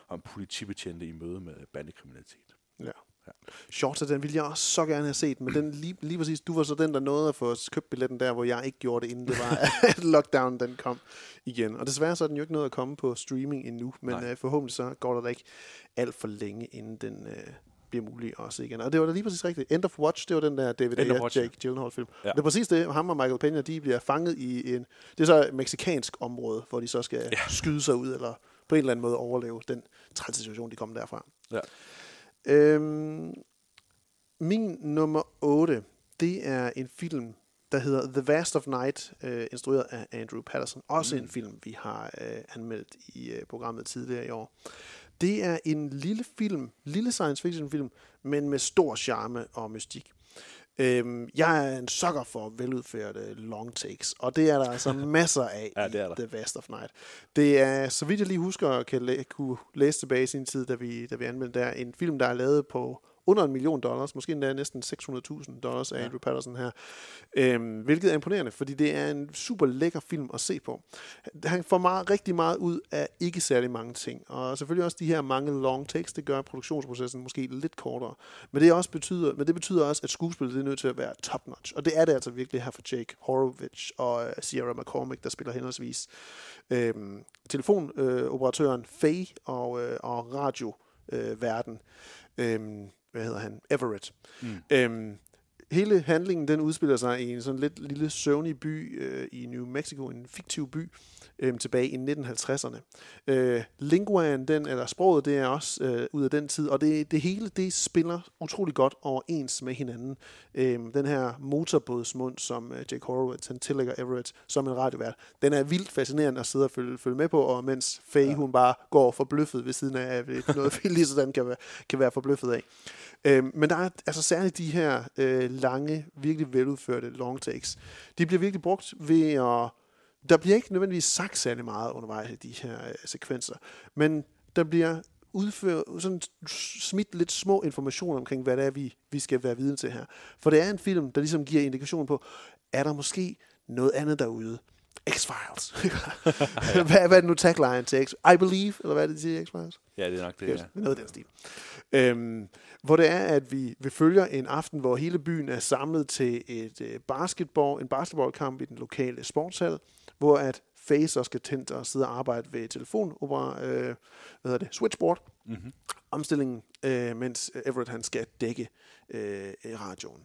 Speaker 10: om politibetjente i møde med bandekriminalitet.
Speaker 9: Ja. ja. Shorts, den ville jeg også så gerne have set, men den lige, lige præcis, du var så den, der nåede at få købt billetten der, hvor jeg ikke gjorde det, inden det var, <laughs> at lockdown den kom igen. Og desværre så er den jo ikke nået at komme på streaming endnu, men øh, forhåbentlig så går der da ikke alt for længe, inden den øh, bliver mulig også igen. Og det var da lige præcis rigtigt. End of Watch, det var den der David Ayer, Watch, Jake ja. Gyllenhaal film. Ja. Det er præcis det, ham og Michael Pena, de bliver fanget i en, det er så et meksikansk område, hvor de så skal ja. skyde sig ud, eller på en eller anden måde overleve den trælse situation, de kommer derfra.
Speaker 10: Ja.
Speaker 9: Øhm, min nummer 8, det er en film, der hedder The Vast of Night, øh, instrueret af Andrew Patterson. Også mm. en film, vi har øh, anmeldt i øh, programmet tidligere i år. Det er en lille film, lille science fiction film, men med stor charme og mystik. Øhm, jeg er en sukker for veludførte long takes, og det er der altså <laughs> masser af
Speaker 10: Ja, det er
Speaker 9: i
Speaker 10: der.
Speaker 9: The Vast of Night. Det er, så vidt jeg lige husker, kan læ- kunne læse tilbage i sin tid, da vi, da vi anmeldte der, en film, der er lavet på under en million dollars, måske endda næsten 600.000 dollars af
Speaker 10: Ja.
Speaker 9: Andrew Patterson her. Øhm, hvilket er imponerende, fordi det er en super lækker film at se på. Han får meget, rigtig meget ud af ikke særlig mange ting, og selvfølgelig også de her mange long takes, det gør produktionsprocessen måske lidt kortere. Men det, også betyder, men det betyder også, at skuespillet det er nødt til at være top-notch, og det er det altså virkelig her for Jake Horowitz og uh, Sierra McCormick, der spiller henholdsvis øhm, telefonoperatøren Faye og, øh, og radioverden, øhm, hvad hedder han, Everett.
Speaker 10: Mm.
Speaker 9: Øhm, hele handlingen den udspiller sig i en sådan lidt lille søvnig by øh, i New Mexico, en fiktiv by, øh, tilbage i 1950'erne. Øh, linguaen, den, eller sproget, det er også øh, ud af den tid, og det, det hele, det spiller utrolig godt overens med hinanden. Øh, den her motorbådsmund, som øh, Jake Horowitz, han tillægger Everett som en radiovært, den er vildt fascinerende at sidde og følge, følge med på, og mens Faye, ja. hun bare går forbløffet ved siden af øh, noget, <laughs> vi lige sådan kan være, kan være forbløffet af. Øhm, men der er altså særligt de her øh, lange, virkelig veludførte long takes. De bliver virkelig brugt ved at... Der bliver ikke nødvendigvis sagt særlig meget undervejs i de her øh, sekvenser, men der bliver udført, sådan smidt lidt små informationer omkring, hvad det er, vi, vi skal være vidne til her. For det er en film, der ligesom giver indikation på, er der måske noget andet derude? X-Files. <laughs> hvad, hvad er det nu tagline til X? I believe, eller hvad er det, de siger X-Files?
Speaker 10: Ja, det er nok det,
Speaker 9: Yes,
Speaker 10: ja.
Speaker 9: Noget af den stil. Øhm, hvor det er, at vi, vi følger en aften, hvor hele byen er samlet til et øh, basketball, en basketballkamp i den lokale sportshal, hvor at Faye så skal tænde og sidde og arbejde ved telefonopera, øh, hvad hedder det, switchboard,
Speaker 10: Mhm.
Speaker 9: omstillingen, øh, mens Everett han skal dække øh, radioen.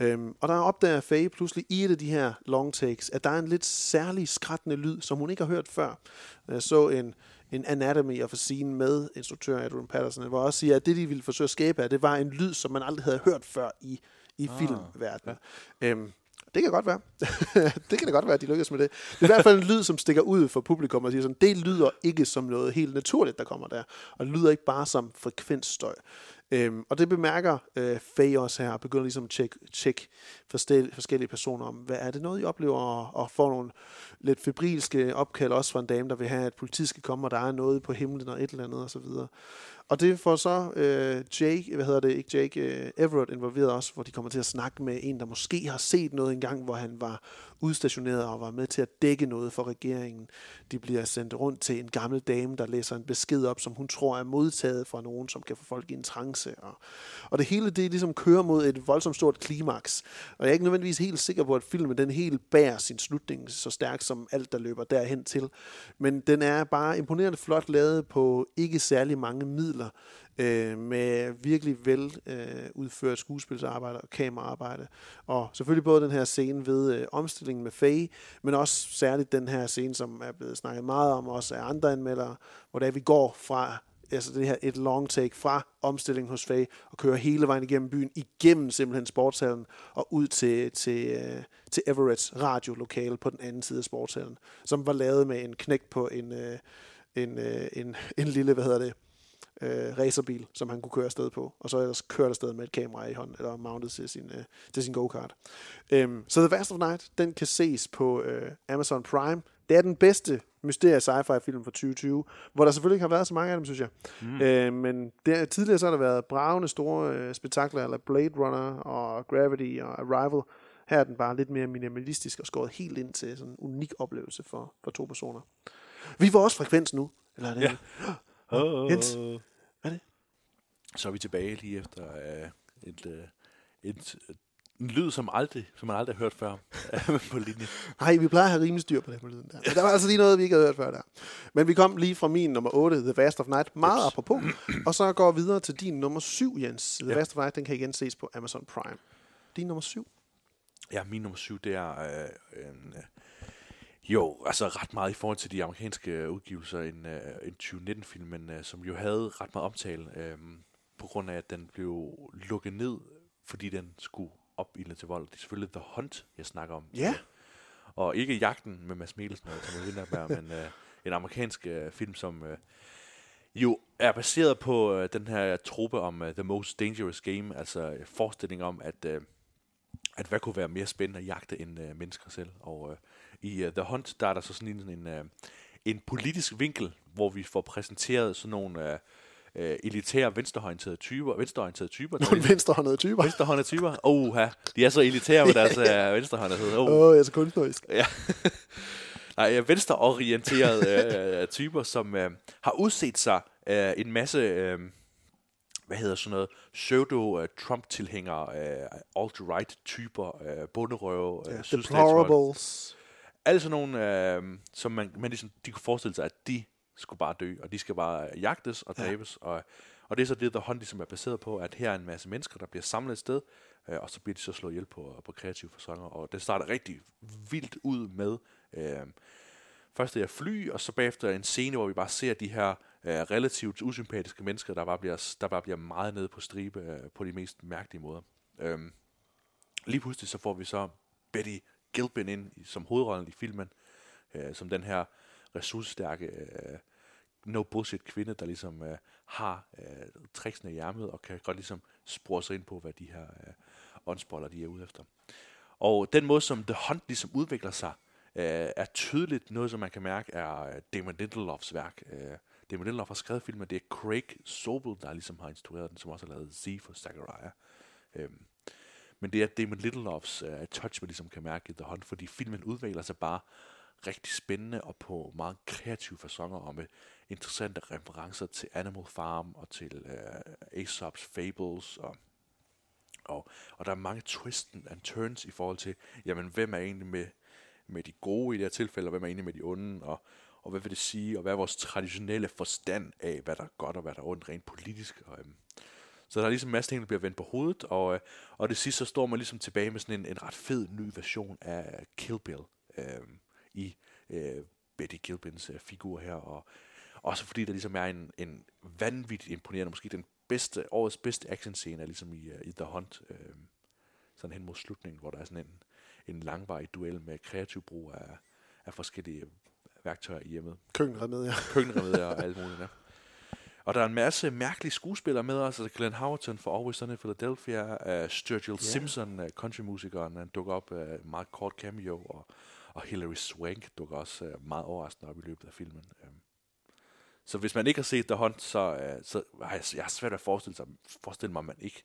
Speaker 9: Øhm, og der opdager Faye pludselig i et af de her long takes, at der er en lidt særlig skrættende lyd, som hun ikke har hørt før. Jeg så en, en Anatomy of a Scene med instruktør Adrian Patterson, hvor også siger, at det, de ville forsøge at skabe, det var en lyd, som man aldrig havde hørt før i, i
Speaker 10: Ah,
Speaker 9: filmverdenen. Øhm, det kan godt være. <laughs> det kan da godt være, at de lykkes med det. Det er i hvert fald en lyd, som stikker ud for publikum og siger sådan, det lyder ikke som noget helt naturligt, der kommer der. Og det lyder ikke bare som frekvensstøj. Øhm, og det bemærker øh, Faye også her, og begynder ligesom at tjekke, tjekke forskellige, personer om, hvad er det noget, I oplever, og, og får nogle lidt febrilske opkald også fra en dame, der vil have, at politiet skal komme, og der er noget på himlen og et eller andet, og så videre. Og det får så øh, Jake, hvad hedder det, ikke Jake, øh, Everett involveret også, hvor de kommer til at snakke med en, der måske har set noget engang, hvor han var udstationeret og var med til at dække noget for regeringen. De bliver sendt rundt til en gammel dame, der læser en besked op, som hun tror er modtaget fra nogen, som kan få folk i en trance. Og, og det hele, det ligesom kører mod et voldsomt stort klimaks. Og jeg er ikke nødvendigvis helt sikker på, at filmen den helt bærer sin slutning så stærkt som alt, der løber derhen til. Men den er bare imponerende flot lavet på ikke særlig mange midler, øh, med virkelig vel øh, udført skuespilsarbejde og kameraarbejde. Og selvfølgelig både den her scene ved øh, omstillingen med Faye, men også særligt den her scene, som er blevet snakket meget om, også af andre anmeldere, hvor det er, vi går fra altså det her et long take fra omstillingen hos Faye og kører hele vejen igennem byen, igennem simpelthen sportshallen og ud til, til, øh, til Everett's radiolokale på den anden side af sportshallen, som var lavet med en knæk på en, øh, en, øh, en, en lille, hvad hedder det, øh, racerbil, som han kunne køre afsted på, og så ellers køre afsted med et kamera i hånden, eller mounted til sin, øh, til sin go-kart. Øhm, så The Vast of Night, den kan ses på øh, Amazon Prime. Det er den bedste mysterie sci-fi film for 2020, hvor der selvfølgelig ikke har været så mange af dem, synes jeg. Mm. Øh, men der, tidligere så har der været bravende store øh, spektakler, eller Blade Runner og Gravity og Arrival. Her er den bare lidt mere minimalistisk og skåret helt ind til sådan en unik oplevelse for, for to personer. Vi var også frekvens nu. Eller er det
Speaker 10: Ja.
Speaker 9: Oh, <gasps> Jens, hvad er det?
Speaker 10: Så er vi tilbage lige efter uh, et, uh, et, en lyd, som, aldrig, som man aldrig har hørt før <laughs> på linjen.
Speaker 9: Nej, vi plejer at have rimelig styr på det med lyden der. Men der var altså lige noget, vi ikke havde hørt før der. Men vi kom lige fra min nummer 8, The Vast of Night, meget
Speaker 10: Ups.
Speaker 9: apropos. <clears throat> Og så går vi videre til din nummer 7, Jens. The
Speaker 10: Ja.
Speaker 9: Vast of Night, den kan igen ses på Amazon Prime. Din nummer 7?
Speaker 10: Ja, min nummer syv, det er øh, en, øh, jo, altså ret meget i forhold til de amerikanske øh, udgivelser, en, øh, en 2019-film, men øh, som jo havde ret meget omtale, øh, på grund af, at den blev lukket ned, fordi den skulle opildne til vold. Det er selvfølgelig The Hunt, jeg snakker om.
Speaker 9: Ja.
Speaker 10: Og ikke Jagten med Mads Mikkelsen og Thomas Winterberg, men øh, en amerikansk øh, film, som øh, jo er baseret på øh, den her trope om uh, The Most Dangerous Game, altså øh, forestilling om, at øh, at hvad kunne være mere spændende at jagte end øh, mennesker selv. Og øh, i øh, The Hunt, der er der så sådan en, en, øh, en politisk vinkel, hvor vi får præsenteret sådan nogle... Øh, øh, elitære venstreorienterede typer. Venstreorienterede typer.
Speaker 9: Nogle venstrehåndede typer.
Speaker 10: Venstrehåndede typer. Oha, de er så elitære med deres <laughs>
Speaker 9: ja,
Speaker 10: øh, venstrehåndede.
Speaker 9: Åh, oh. oh, jeg er så kunstnerisk. <laughs>
Speaker 10: Ja. Nej, venstreorienterede øh, typer, som øh, har udset sig øh, en masse, øh, hvad hedder sådan noget, pseudo-Trump-tilhængere, øh, alt-right-typer, øh, bunderøve, øh,
Speaker 9: ja, deplorables.
Speaker 10: Alle sådan nogle, øh, som man, man ligesom, de kunne forestille sig, at de skulle bare dø, og de skal bare jagtes og dræbes. Ja. Og, og det er så det, der hånd ligesom er baseret på, at her er en masse mennesker, der bliver samlet et sted, øh, og så bliver de så slået ihjel på, på kreative fasonger. Og det starter rigtig vildt ud med øh, først det her fly, og så bagefter en scene, hvor vi bare ser de her øh, relativt usympatiske mennesker, der bare bliver, der bare bliver meget nede på stribe øh, på de mest mærkelige måder. Øhm, lige pludselig så får vi så Betty Gilpin ind som hovedrollen i filmen, øh, som den her ressourcestærke, øh, no bullshit kvinde, der ligesom øh, har øh, tricksene i ærmet, og kan godt ligesom spore sig ind på, hvad de her øh, åndsboller, de er ude efter. Og den måde, som The Hunt ligesom udvikler sig, øh, er tydeligt noget, som man kan mærke, er øh, Damon Lindelofs værk. Øh, Damon Lindelof har skrevet filmen, det er Craig Sobel, der ligesom har instrueret den, som også har lavet Z for Zachariah. Øhm, men det er Damon Lindelofs uh, touch, man ligesom kan mærke i The Hunt, fordi filmen udvikler sig bare rigtig spændende og på meget kreative fasonger og med interessante referencer til Animal Farm og til uh, Aesop's Fables og og, og der er mange twists and turns i forhold til, jamen, hvem er egentlig med, med de gode i det her tilfælde, og hvem er egentlig med de onde, og, og hvad vil det sige, og hvad er vores traditionelle forstand af, hvad der er godt og hvad der er ondt rent politisk. Og, øhm, så der er ligesom en masse ting, der bliver vendt på hovedet, og, øh, og det sidste, så står man ligesom tilbage med sådan en, en ret fed ny version af Kill Bill øh, i øh, Betty Gilpins øh, figur her, og også fordi der ligesom er en, en vanvittigt imponerende, måske den bedste, årets bedste actionscene er ligesom i, uh, i The Hunt, øh, sådan hen mod slutningen, hvor der er sådan en, en langvarig duel med kreativ brug af, af forskellige værktøjer i hjemmet.
Speaker 9: Køkkenremedier. <laughs>
Speaker 10: Køkkenremedier og alt muligt, ja. Og der er en masse mærkelige skuespillere med os. Altså Glenn Howerton fra Always Sunny Philadelphia. Uh, Sturgill yeah. Simpson, uh, countrymusikeren, han dukker op uh, meget kort cameo. Og, og Hilary Swank dukker også uh, meget overraskende op i løbet af filmen. Um, så hvis man ikke har set The Hunt, så, øh, så har jeg, jeg har svært at forestille, sig, forestille mig, at man ikke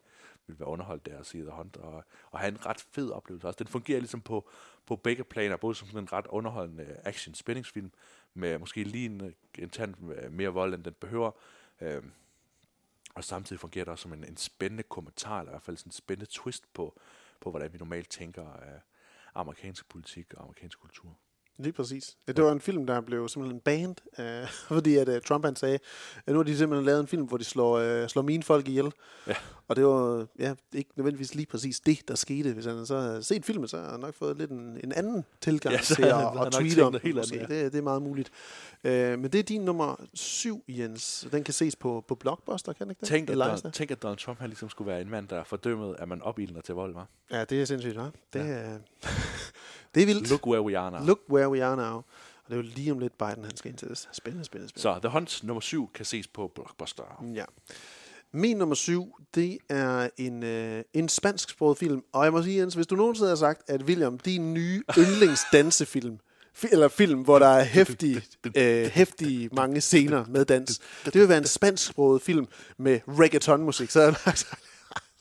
Speaker 10: vil være underholdt der at se The Hunt, og, og have en ret fed oplevelse også. Den fungerer ligesom på, på begge planer, både som en ret underholdende action-spændingsfilm, med måske lige en, en tand mere vold, end den behøver, øh, og samtidig fungerer det også som en, en spændende kommentar, eller i hvert fald sådan en spændende twist på, på hvordan vi normalt tænker af amerikansk politik og amerikansk kultur.
Speaker 9: Lige præcis. Ja, det var en film, der blev simpelthen banned, øh, <laughs> fordi at uh, Trump han sagde, at nu har de simpelthen lavet en film, hvor de slår, uh, slår mine folk ihjel.
Speaker 10: Ja.
Speaker 9: Og det var ja, ikke nødvendigvis lige præcis det, der skete. Hvis han så havde set filmen, så har han nok fået lidt en, en anden tilgang
Speaker 10: ja,
Speaker 9: til at, at tweete om
Speaker 10: helt andet,
Speaker 9: ja. det, det er meget muligt. Uh, men det er din nummer syv, Jens. Den kan ses på, på Blockbuster, kan ikke det?
Speaker 10: Tænk, at, Donald, tænk, at Donald Trump han ligesom skulle være en mand, der fordømmet, at man opildner til vold, var.
Speaker 9: Ja, det er sindssygt, hva'? Det, ja. <laughs> Det er vildt.
Speaker 10: Look where we are now.
Speaker 9: Look where we are now. Og det er jo lige om lidt Biden, han skal indsættes. Spændende, spændende, spændende.
Speaker 10: Så The Hunt nummer 7 kan ses på Blockbuster.
Speaker 9: Ja. Min nummer 7, det er en, øh, en spansk film. Og jeg må sige, Jens, hvis du nogensinde har sagt, at William, din nye yndlingsdansefilm, <laughs> eller film, hvor der er hæftige, <laughs> øh, hæftige mange scener med dans. <laughs> Det vil være en spansksproget film med reggaeton-musik. Så har jeg sagt,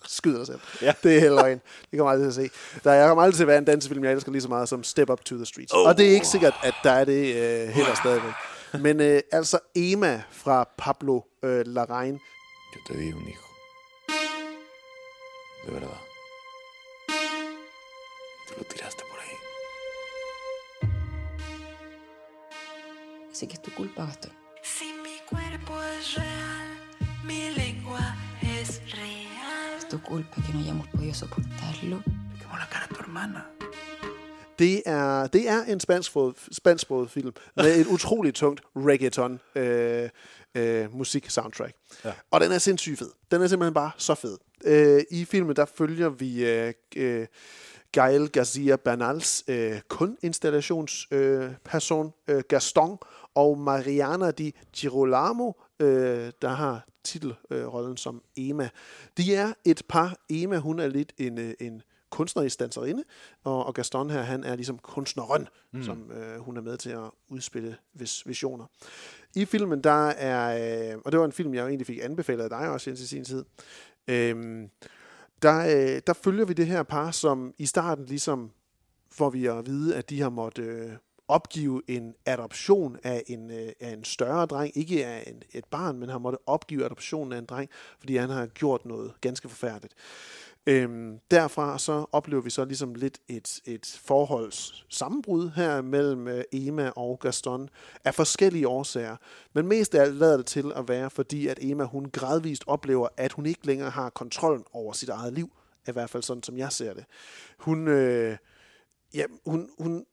Speaker 9: skyder dig selv. Ja. Det er helt løgn. Det kommer aldrig til at se. Der er aldrig til at være en dansefilm, jeg elsker lige så meget som Step Up to the Streets. Oh. Og det er ikke sikkert, at der er det øh, heller stadigvæk. Men øh, altså Emma fra Pablo øh, Larraín.
Speaker 13: Yo te di un hijo. De verdad. Tú lo tiraste por ahí.
Speaker 16: Así que es tu culpa, Gastón. Culpa que no hayamos podido soportarlo.
Speaker 15: Como la cara a tu hermana.
Speaker 9: Det er, det er en spansksproget film med et utroligt tungt reggaeton øh, øh, musik soundtrack. Ja. Og den er sindssygt fed. Den er simpelthen bare så fed. Øh, I filmen der følger vi øh, øh, Gael Garcia Bernals øh, kuninstallationsperson øh, øh, Gaston og Mariana di Girolamo, øh, der har titelrollen øh, som Emma. De er et par. Emma, hun er lidt en, øh, en kunstnerisk danserinde, og, og Gaston her, han er ligesom kunstneren,
Speaker 10: Mm.
Speaker 9: mm. som øh, hun er med til at udspille vis, visioner. I filmen, der er, øh, og det var en film, jeg jo egentlig fik anbefalet af dig også, Jens, i sin tid, øh, der, øh, der følger vi det her par, som i starten ligesom får vi at vide, at de har måttet øh, opgive en adoption af en, øh, af en større dreng, ikke af en, et barn, men har måttet opgive adoptionen af en dreng, fordi han har gjort noget ganske forfærdeligt. Øhm, derfra så oplever vi så ligesom lidt et, et forholds sammenbrud her mellem øh, Emma og Gaston af forskellige årsager. Men mest af alt lader det til at være, fordi at Emma hun gradvist oplever, at hun ikke længere har kontrollen over sit eget liv. I hvert fald sådan, som jeg ser det. Hun, øh, ja, hun, hun,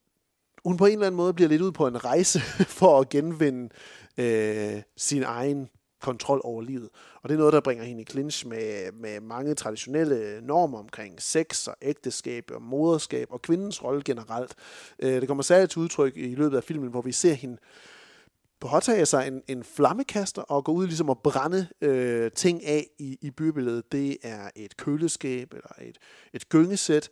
Speaker 9: hun på en eller anden måde bliver lidt ud på en rejse <laughs> for at genvinde øh, sin egen kontrol over livet. Og det er noget, der bringer hende i clinch med, med mange traditionelle normer omkring sex og ægteskab og moderskab og kvindens rolle generelt. Øh, det kommer særligt til udtryk i løbet af filmen, hvor vi ser hende påtage sig en, en flammekaster og gå ud ligesom og brænde øh, ting af i, i bybilledet. Det er et køleskab eller et, et gyngesæt.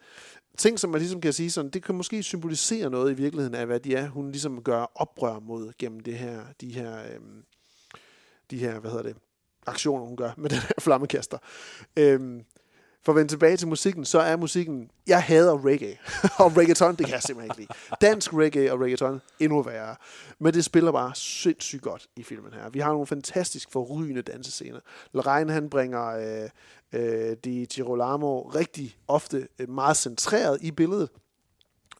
Speaker 9: Ting, som man ligesom kan sige sådan, det kan måske symbolisere noget i virkeligheden af, hvad de er, hun ligesom gør oprør mod gennem det her, de her, øhm, de her, hvad hedder det, aktioner, hun gør med den her flammekaster. Øhm, for at vende tilbage til musikken, så er musikken, jeg hader reggae, <laughs> og reggaeton, det kan jeg simpelthen ikke lide. Dansk reggae og reggaeton, endnu værre. Men det spiller bare sindssygt godt i filmen her. Vi har nogle fantastisk forrygende dansescener. Lorraine, han bringer øh, øh, de Girolamo rigtig ofte øh, meget centreret i billedet.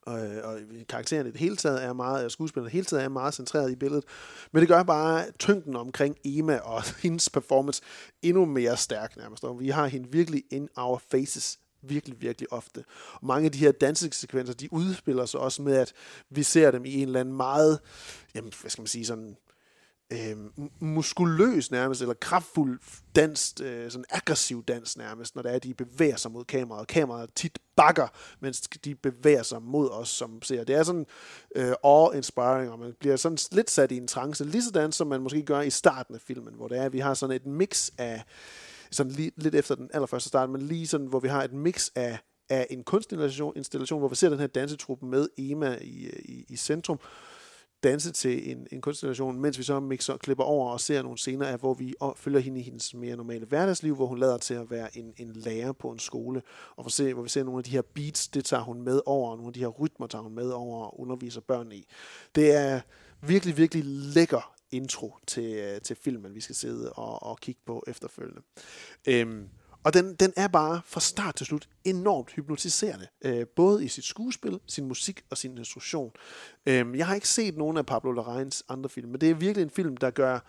Speaker 9: Og, øh, og karakteren i det hele taget er meget, skuespilleren i det hele taget er meget centreret i billedet. Men det gør bare tyngden omkring Emma og <laughs> hendes performance endnu mere stærk nærmest. Og vi har hende virkelig in our faces virkelig, virkelig ofte. Og mange af de her dansesekvenser, de udspiller sig også med, at vi ser dem i en eller anden meget, jamen, hvad skal man sige, sådan øh, muskuløs nærmest, eller kraftfuld dans, øh, sådan aggressiv dans nærmest, når det er, at de bevæger sig mod kameraet, kameraet tit bakker, mens de bevæger sig mod os som ser. Det er sådan øh, awe-inspiring, og man bliver sådan lidt sat i en trance, lige sådan som man måske gør i starten af filmen, hvor det er, at vi har sådan et mix af, sådan lige, lidt efter den allerførste start, men lige sådan, hvor vi har et mix af af en kunstinstallation, installation, hvor vi ser den her dansetruppe med Ema i, i, i centrum, danse til en, en kunstinstallation, mens vi så mixer, klipper over og ser nogle scener af, hvor vi følger hende i hendes mere normale hverdagsliv, hvor hun lader til at være en, en lærer på en skole, og hvor, se, hvor vi ser nogle af de her beats, det tager hun med over, og nogle af de her rytmer tager hun med over og underviser børn i. Det er virkelig, virkelig lækker intro til, øh, til filmen, vi skal sidde og, og kigge på efterfølgende. Øhm, og den, den er bare fra start til slut enormt hypnotiserende. Øh, både i sit skuespil, sin musik og sin instruktion. Øh, jeg har ikke set nogen af Pablo Larrains andre film, men det er virkelig en film, der gør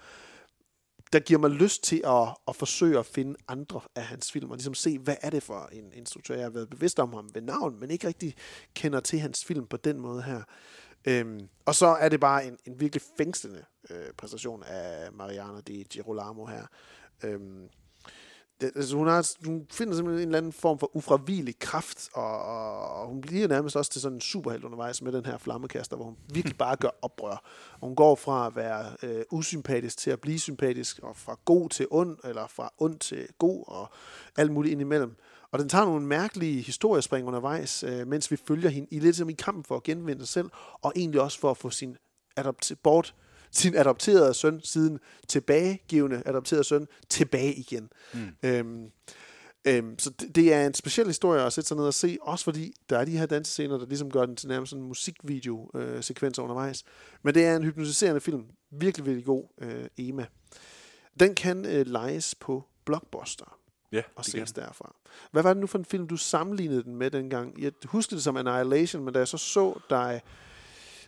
Speaker 9: der giver mig lyst til at, at forsøge at finde andre af hans film, og ligesom se, hvad er det for en instruktør. Jeg har været bevidst om ham ved navn, men ikke rigtig kender til hans film på den måde her. Øhm, og så er det bare en, en virkelig fængslende øh, præstation af Mariana de Girolamo her. Øhm, det, altså hun, har, hun finder simpelthen en eller anden form for ufravigelig kraft, og, og, hun bliver nærmest også til sådan en superhelt undervejs med den her flammekaster, hvor hun <laughs> virkelig bare gør oprør. Og hun går fra at være øh, usympatisk til at blive sympatisk, og fra god til ond, eller fra ond til god, og alt muligt indimellem. Og den tager nogle mærkelige historiespring undervejs, øh, mens vi følger hende i lidt som i kampen for at genvinde sig selv, og egentlig også for at få sin adopter bort sin adopterede søn, siden tilbagegivende adopterede søn, tilbage igen. Mm. Øhm, øhm, så det, det er en speciel historie at sætte sig ned og se, også fordi der er de her dansescener, der ligesom gør den til nærmest sådan en musikvideo-sekvens øh, undervejs. Men det er en hypnotiserende film. Virkelig, virkelig god øh, Ema. Den kan øh, lejes på Blockbuster.
Speaker 10: Ja,
Speaker 9: og ses
Speaker 10: kan.
Speaker 9: derfra. Hvad var det nu for en film, du sammenlignede den med dengang? Jeg husker det som Annihilation, men da jeg så så dig...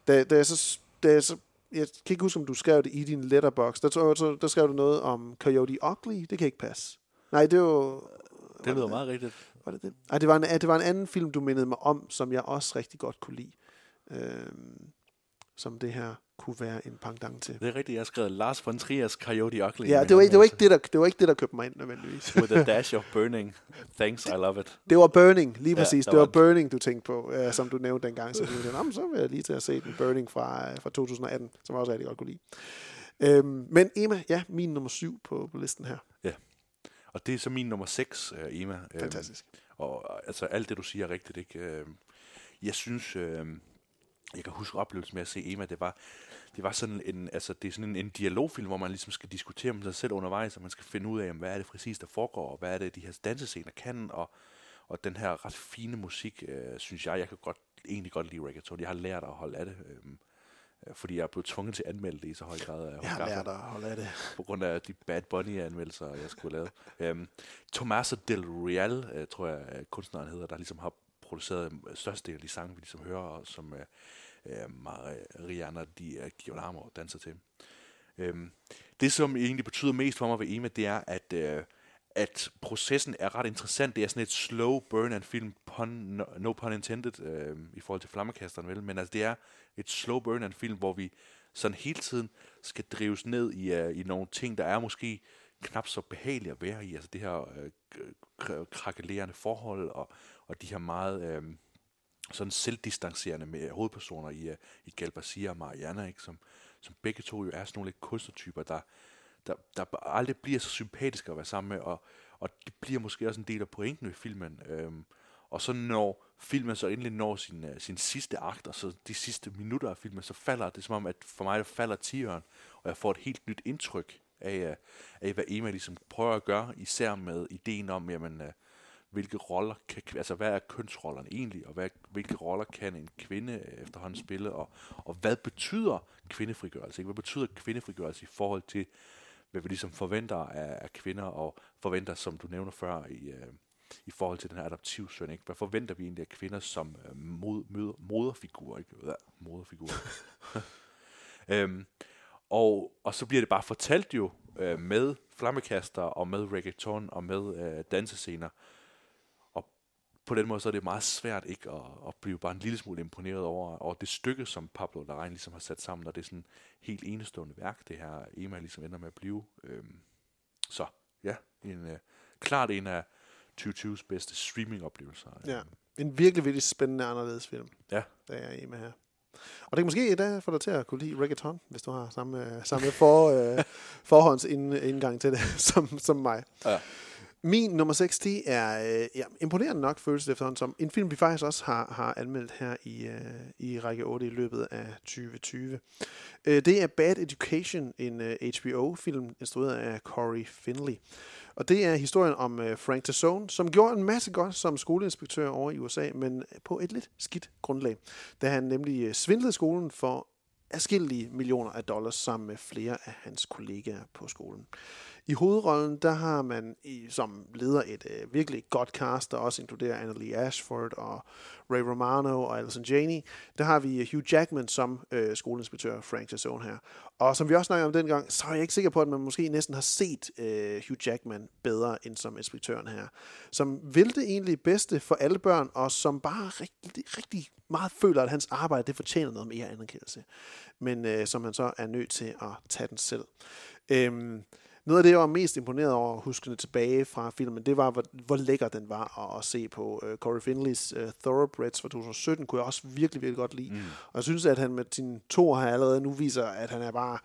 Speaker 9: Da, da jeg så, da jeg så jeg kan ikke huske, om du skrev det i din letterbox. Der, tror jeg, der skrev du noget om Coyote Ugly. Det kan ikke passe. Nej, det var...
Speaker 10: Det lyder meget rigtigt.
Speaker 9: Var det det? Nej, det var, en, det var en anden film, du mindede mig om, som jeg også rigtig godt kunne lide. Øhm, som det her kunne være en pangdang til.
Speaker 10: Det er rigtigt, jeg har skrevet Lars von Trier's Coyote Ugly.
Speaker 9: Ja, det var, det, var ikke det, der, det var ikke det, der købte mig ind nødvendigvis.
Speaker 10: With a dash of burning. Thanks, I love it. <laughs>
Speaker 9: Det var Burning, lige præcis.
Speaker 10: Ja,
Speaker 9: det var
Speaker 10: var
Speaker 9: Burning, du tænkte på, uh, som du nævnte dengang. Så, tænkte, så vil jeg lige til at se den Burning fra, uh, fra 2018, som jeg også rigtig godt kunne lide. Øhm, men Emma, ja, min nummer syv på, på listen her.
Speaker 10: Ja. Og det er så min nummer 6, uh, Emma.
Speaker 9: Fantastisk.
Speaker 10: Øhm, og altså alt det, du siger er rigtigt, ikke? Øh, jeg synes, øh, jeg kan huske oplevelsen med at se Emma, det var, det var sådan en, altså det er sådan en, en dialogfilm, hvor man ligesom skal diskutere med sig selv undervejs, og man skal finde ud af, hvad er det præcis, der foregår, og hvad er det, de her dansescener kan, og, og den her ret fine musik, øh, synes jeg, jeg kan godt, egentlig godt lide reggaeton. Jeg har lært at holde af det, øh, fordi jeg er blevet tvunget til at anmelde det i så høj grad.
Speaker 9: Jeg har lært at holde af det. <laughs>
Speaker 10: På grund af de Bad Bunny-anmeldelser, jeg skulle lavet. Øhm, Tommaso Del Real, øh, tror jeg, øh, kunstneren hedder, der ligesom har produceret øh, størstedelen af de sange, vi ligesom hører, og som øh, øh Mariana Di øh, Girolamo danser til. Øhm, det, som egentlig betyder mest for mig ved Ema, det er, at, øh, at processen er ret interessant. Det er sådan et slow burn af en film, pun, no, no pun intended, øh, i forhold til flammekasteren, vel? Men altså, det er et slow burn af en film, hvor vi sådan hele tiden skal drives ned i, uh, i nogle ting, der er måske knap så behagelige at være i. Altså det her øh, krakelerende forhold, og, og de her meget øh, sådan selvdistancerende med hovedpersoner i, uh, i Galbasia og Mariana, ikke? Som, som begge to jo er sådan nogle lidt kunstnertyper, der, der, der aldrig bliver så sympatiske at være sammen med, og, og det bliver måske også en del af pointen ved filmen. Øhm, og så når filmen så endelig når sin, uh, sin sidste akt, og så de sidste minutter af filmen, så falder det som om, at for mig der falder tieren, og jeg får et helt nyt indtryk af, uh, af hvad Emma ligesom prøver at gøre, især med ideen om, jamen, uh, hvilke roller kan, altså hvad er kønsrollerne egentlig, og hvad, hvilke roller kan en kvinde efterhånden spille, og, og hvad betyder kvindefrigørelse, ikke? hvad betyder kvindefrigørelse i forhold til, hvad vi ligesom forventer af, af kvinder, og forventer, som du nævner før, i, uh, i forhold til den her adoptivsøn. Ikke? Hvad forventer vi egentlig af kvinder som uh, mod, mod, moderfigur? Ikke? Ja, moderfigur. <laughs> øhm, og, og så bliver det bare fortalt jo uh, med flammekaster og med reggaeton og med uh, dansescener. Og på den måde så er det meget svært ikke at, at blive bare en lille smule imponeret over, over det stykke, som Pablo Larraín ligesom har sat sammen, og det er sådan helt enestående værk, det her Ema ligesom ender med at blive. Øhm, så ja, en, uh, klart en af 2020's bedste streaming-oplevelser.
Speaker 9: Ja, en virkelig, virkelig spændende anderledes film.
Speaker 10: Ja.
Speaker 9: Der er Ema her. Og det kan måske i dag få dig til at kunne lide reggaeton, hvis du har samme, samme for, øh, <laughs> forhånds indgang til det, <laughs> som, som mig.
Speaker 10: Ja.
Speaker 9: Min nummer 6, det er øh, ja, imponerende nok følelse det efterhånden som en film, vi faktisk også har, har anmeldt her i, øh, i række 8 i løbet af 2020. Øh, det er Bad Education, en øh, HBO-film instrueret af Corey Finley. Og det er historien om øh, Frank Tassone, som gjorde en masse godt som skoleinspektør over i USA, men på et lidt skidt grundlag, da han nemlig øh, svindlede skolen for afskillige millioner af dollars sammen med flere af hans kollegaer på skolen. I hovedrollen, der har man i, som leder et øh, virkelig godt cast, der også inkluderer Annalie Ashford og Ray Romano og Alison Janney. Der har vi øh, Hugh Jackman som øh, skoleinspektør Frank Tassone her. Og som vi også snakkede om dengang, så er jeg ikke sikker på, at man måske næsten har set øh, Hugh Jackman bedre end som inspektøren her. Som vil det egentlig bedste for alle børn, og som bare rigtig, rigtig meget føler, at hans arbejde det fortjener noget mere anerkendelse. Men øh, som han så er nødt til at tage den selv. Øhm, noget af det, jeg var mest imponeret over, huskende tilbage fra filmen, det var, hvor, hvor lækker den var at, at se på. Uh, Corey Finleys uh, Thoroughbreds fra 2017 kunne jeg også virkelig, virkelig godt lide. Mm. Og jeg synes, at han med sine to her allerede nu viser, at han er bare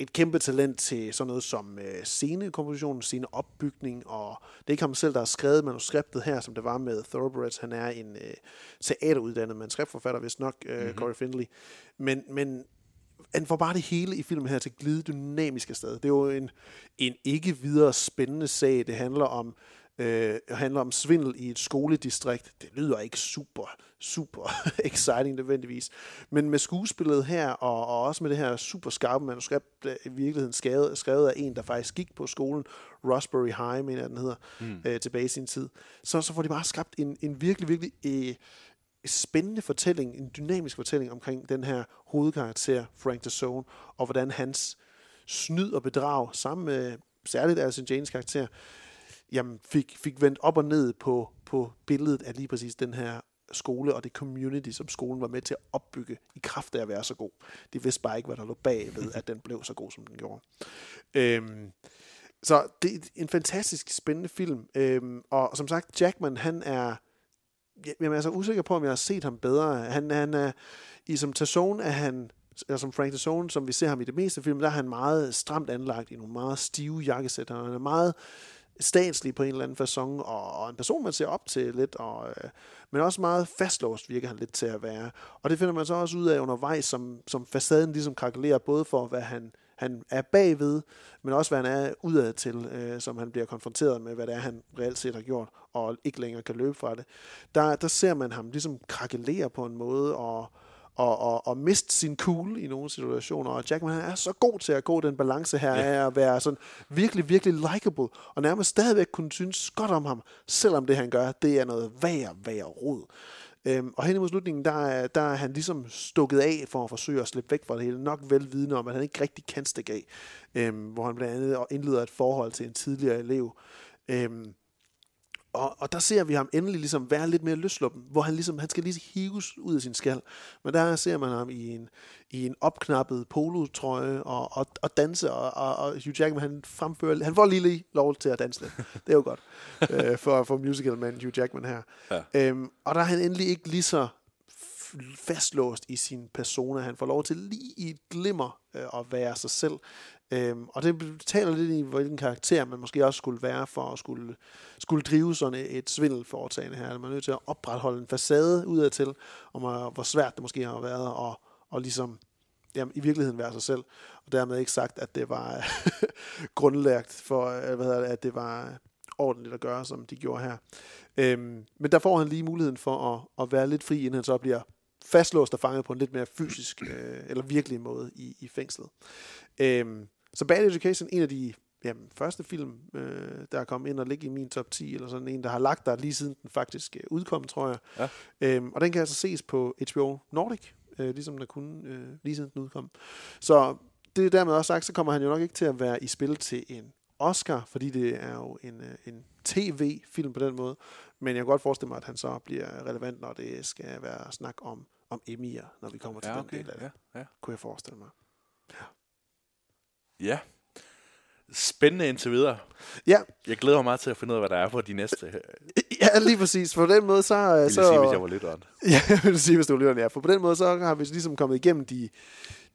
Speaker 9: et kæmpe talent til sådan noget som øh, scenekomposition, sceneopbygning, og det er ikke ham selv, der har skrevet manuskriptet her, som det var med Thoroughbreds. Han er en øh, teateruddannet manuskriptforfatter, hvis nok, øh, mm-hmm. Corey Finley. Men, men han får bare det hele i filmen her til glide dynamiske sted. Det er jo en, en ikke videre spændende sag. Det handler om øh, handler om svindel i et skoledistrikt. Det lyder ikke super, super <laughs> exciting nødvendigvis. Men med skuespillet her, og, og også med det her super skarpe manuskript, i virkeligheden skrevet, skrevet af en, der faktisk gik på skolen, Rosbury High, mener jeg, den hedder, mm. øh, tilbage i sin tid, så, så får de bare skabt en, en virkelig, virkelig... Øh, spændende fortælling, en dynamisk fortælling omkring den her hovedkarakter, Frank the Zone, og hvordan hans snyd og bedrag, sammen med særligt Alison Janes karakter, jamen fik, fik vendt op og ned på, på billedet af lige præcis den her skole og det community, som skolen var med til at opbygge i kraft af at være så god. De vidste bare ikke, hvad der lå bag ved, at den blev så god, som den gjorde. Øhm, så det er en fantastisk spændende film. Øhm, og som sagt, Jackman, han er jeg er så usikker på, om jeg har set ham bedre. Han, han er, i som Tassone er han, eller som Frank Tassone, som vi ser ham i det meste film, der er han meget stramt anlagt i nogle meget stive jakkesæt. Han er meget statslig på en eller anden façon, og, og en person, man ser op til lidt, og, øh, men også meget fastlåst virker han lidt til at være. Og det finder man så også ud af undervejs, som, som facaden ligesom kalkulerer, både for hvad han, han er bagved, men også hvad han er udad til, øh, som han bliver konfronteret med, hvad det er, han reelt set har gjort, og ikke længere kan løbe fra det. Der, der ser man ham ligesom krakelere på en måde, og, og, og, og miste sin cool i nogle situationer. Og Jackman han er så god til at gå den balance her
Speaker 10: Ja.
Speaker 9: af at være sådan virkelig, virkelig likable, og nærmest stadigvæk kunne synes godt om ham, selvom det han gør, det er noget værre, værre rod. Øhm, og hen imod slutningen, der er, der er han ligesom stukket af for at forsøge at slippe væk fra det hele. Nok vel om, at han ikke rigtig kan stikke af. Øhm, hvor han blandt andet indleder et forhold til en tidligere elev. Øhm, og, og der ser vi ham endelig ligesom være lidt mere løsluppen, hvor han ligesom, han skal lige hives ud af sin skal. Men der ser man ham i en, i en opknappet polotrøje og, og, og danse, og, og, og Hugh Jackman, han fremfører, han får lige, lov til at danse lidt. Det er jo godt <laughs> øh, for, for musicalman Hugh Jackman her.
Speaker 10: Ja.
Speaker 9: Øhm, og der er han endelig ikke lige så fastlåst i sin persona. Han får lov til lige i et glimmer øh, at være sig selv. Øhm, og det taler lidt i, hvilken karakter man måske også skulle være for at skulle, skulle drive sådan et, svindelforetagende her. Man er nødt til at opretholde en facade udadtil, om øh, hvor svært det måske har været at, og ligesom jamen, i virkeligheden være sig selv. Og dermed ikke sagt, at det var <laughs> grundlagt for, øh, hvad hedder det, at det var ordentligt at gøre, som de gjorde her. Øhm, men der får han lige muligheden for at, at være lidt fri, inden han så bliver fastlåst og fanget på en lidt mere fysisk øh, eller virkelig måde i, i fængslet. Øhm, så Bad Education, en af de jamen, første film, øh, der er kommet ind og ligge i min top 10, eller sådan en, der har lagt der lige siden den faktisk øh, udkom, tror jeg.
Speaker 10: Ja.
Speaker 9: Øhm, og den kan altså ses på HBO Nordic, øh, ligesom der kunne øh, lige siden den udkom. Så det er dermed også sagt, så kommer han jo nok ikke til at være i spil til en Oscar, fordi det er jo en, øh, en tv-film på den måde. Men jeg kan godt forestille mig, at han så bliver relevant, når det skal være snak om, om Emmy'er, når vi kommer til
Speaker 10: Ja,
Speaker 9: den
Speaker 10: okay.
Speaker 9: del af det.
Speaker 10: Ja, ja.
Speaker 9: Kunne jeg forestille mig.
Speaker 10: Ja. Spændende indtil videre.
Speaker 9: Ja.
Speaker 10: Jeg glæder mig meget til at finde ud af, hvad der er på de næste.
Speaker 9: Ja, lige præcis. På den måde, så... øh,
Speaker 10: Vil jeg
Speaker 9: så
Speaker 10: sige, hvis jeg var lytteren. <laughs>
Speaker 9: Ja, jeg vil sige, hvis du var lytteren, ja. For på den måde, så har vi ligesom kommet igennem de,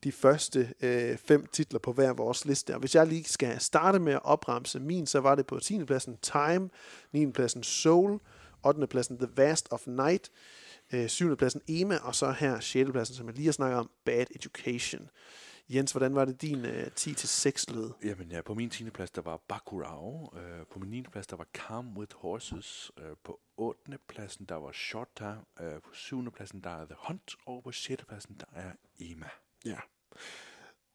Speaker 9: de første øh, fem titler på hver vores liste. Og hvis jeg lige skal starte med at opremse min, så var det på 10. pladsen Time, 9. pladsen Soul, 8. pladsen The Vast of Night, øh, 7. pladsen Ema, og så her 6. pladsen, som jeg lige har snakket om, Bad Education. Jens, hvordan var det din øh, 10-6 lød?
Speaker 10: Jamen ja, på min 10. plads, der var Bakurao. Øh, på min 9. plads, der var Calm with Horses. Øh, på 8. pladsen, der var Time. Øh, på 7. pladsen, der er The Hunt. Og på 6. pladsen, der er Ema.
Speaker 9: Ja.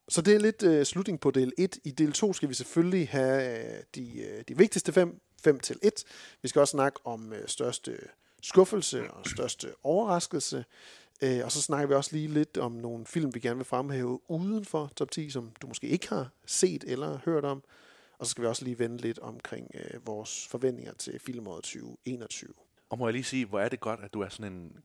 Speaker 9: Så det er lidt øh, slutning på del 1. I del 2 skal vi selvfølgelig have øh, de, øh, de vigtigste fem, 5 til 1. Vi skal også snakke om øh, største skuffelse og største overraskelse. Øh, og så snakker vi også lige lidt om nogle film, vi gerne vil fremhæve uden for top 10, som du måske ikke har set eller hørt om. Og så skal vi også lige vende lidt omkring øh, vores forventninger til filmåret 2021.
Speaker 10: Og må jeg lige sige, hvor er det godt, at du er sådan en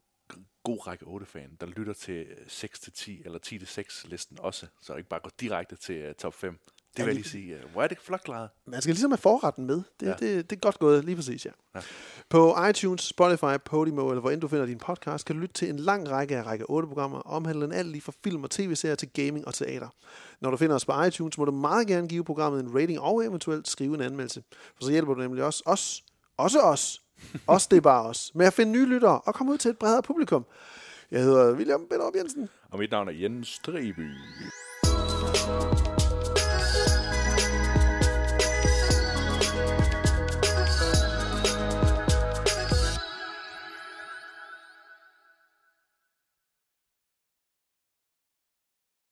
Speaker 10: god række 8-fan, der lytter til 6-10 eller 10-6 listen også, så ikke bare går direkte til uh, top 5. Det vil jeg
Speaker 9: lige-
Speaker 10: sige. Hvor er det flot klaret.
Speaker 9: Man skal ligesom have forretten med. Det, Ja. det, det er godt gået, lige præcis, ja.
Speaker 10: Ja.
Speaker 9: På iTunes, Spotify, Podimo, eller hvor end du finder din podcast, kan du lytte til en lang række af række 8-programmer, omhandlende alt lige fra film og tv-serier til gaming og teater. Når du finder os på iTunes, må du meget gerne give programmet en rating og eventuelt skrive en anmeldelse. For så hjælper du nemlig også os, også os, os det er bare os, med at finde nye lyttere og komme ud til et bredere publikum. Jeg hedder William Benderup Jensen.
Speaker 10: Og mit navn er Jens Dreby.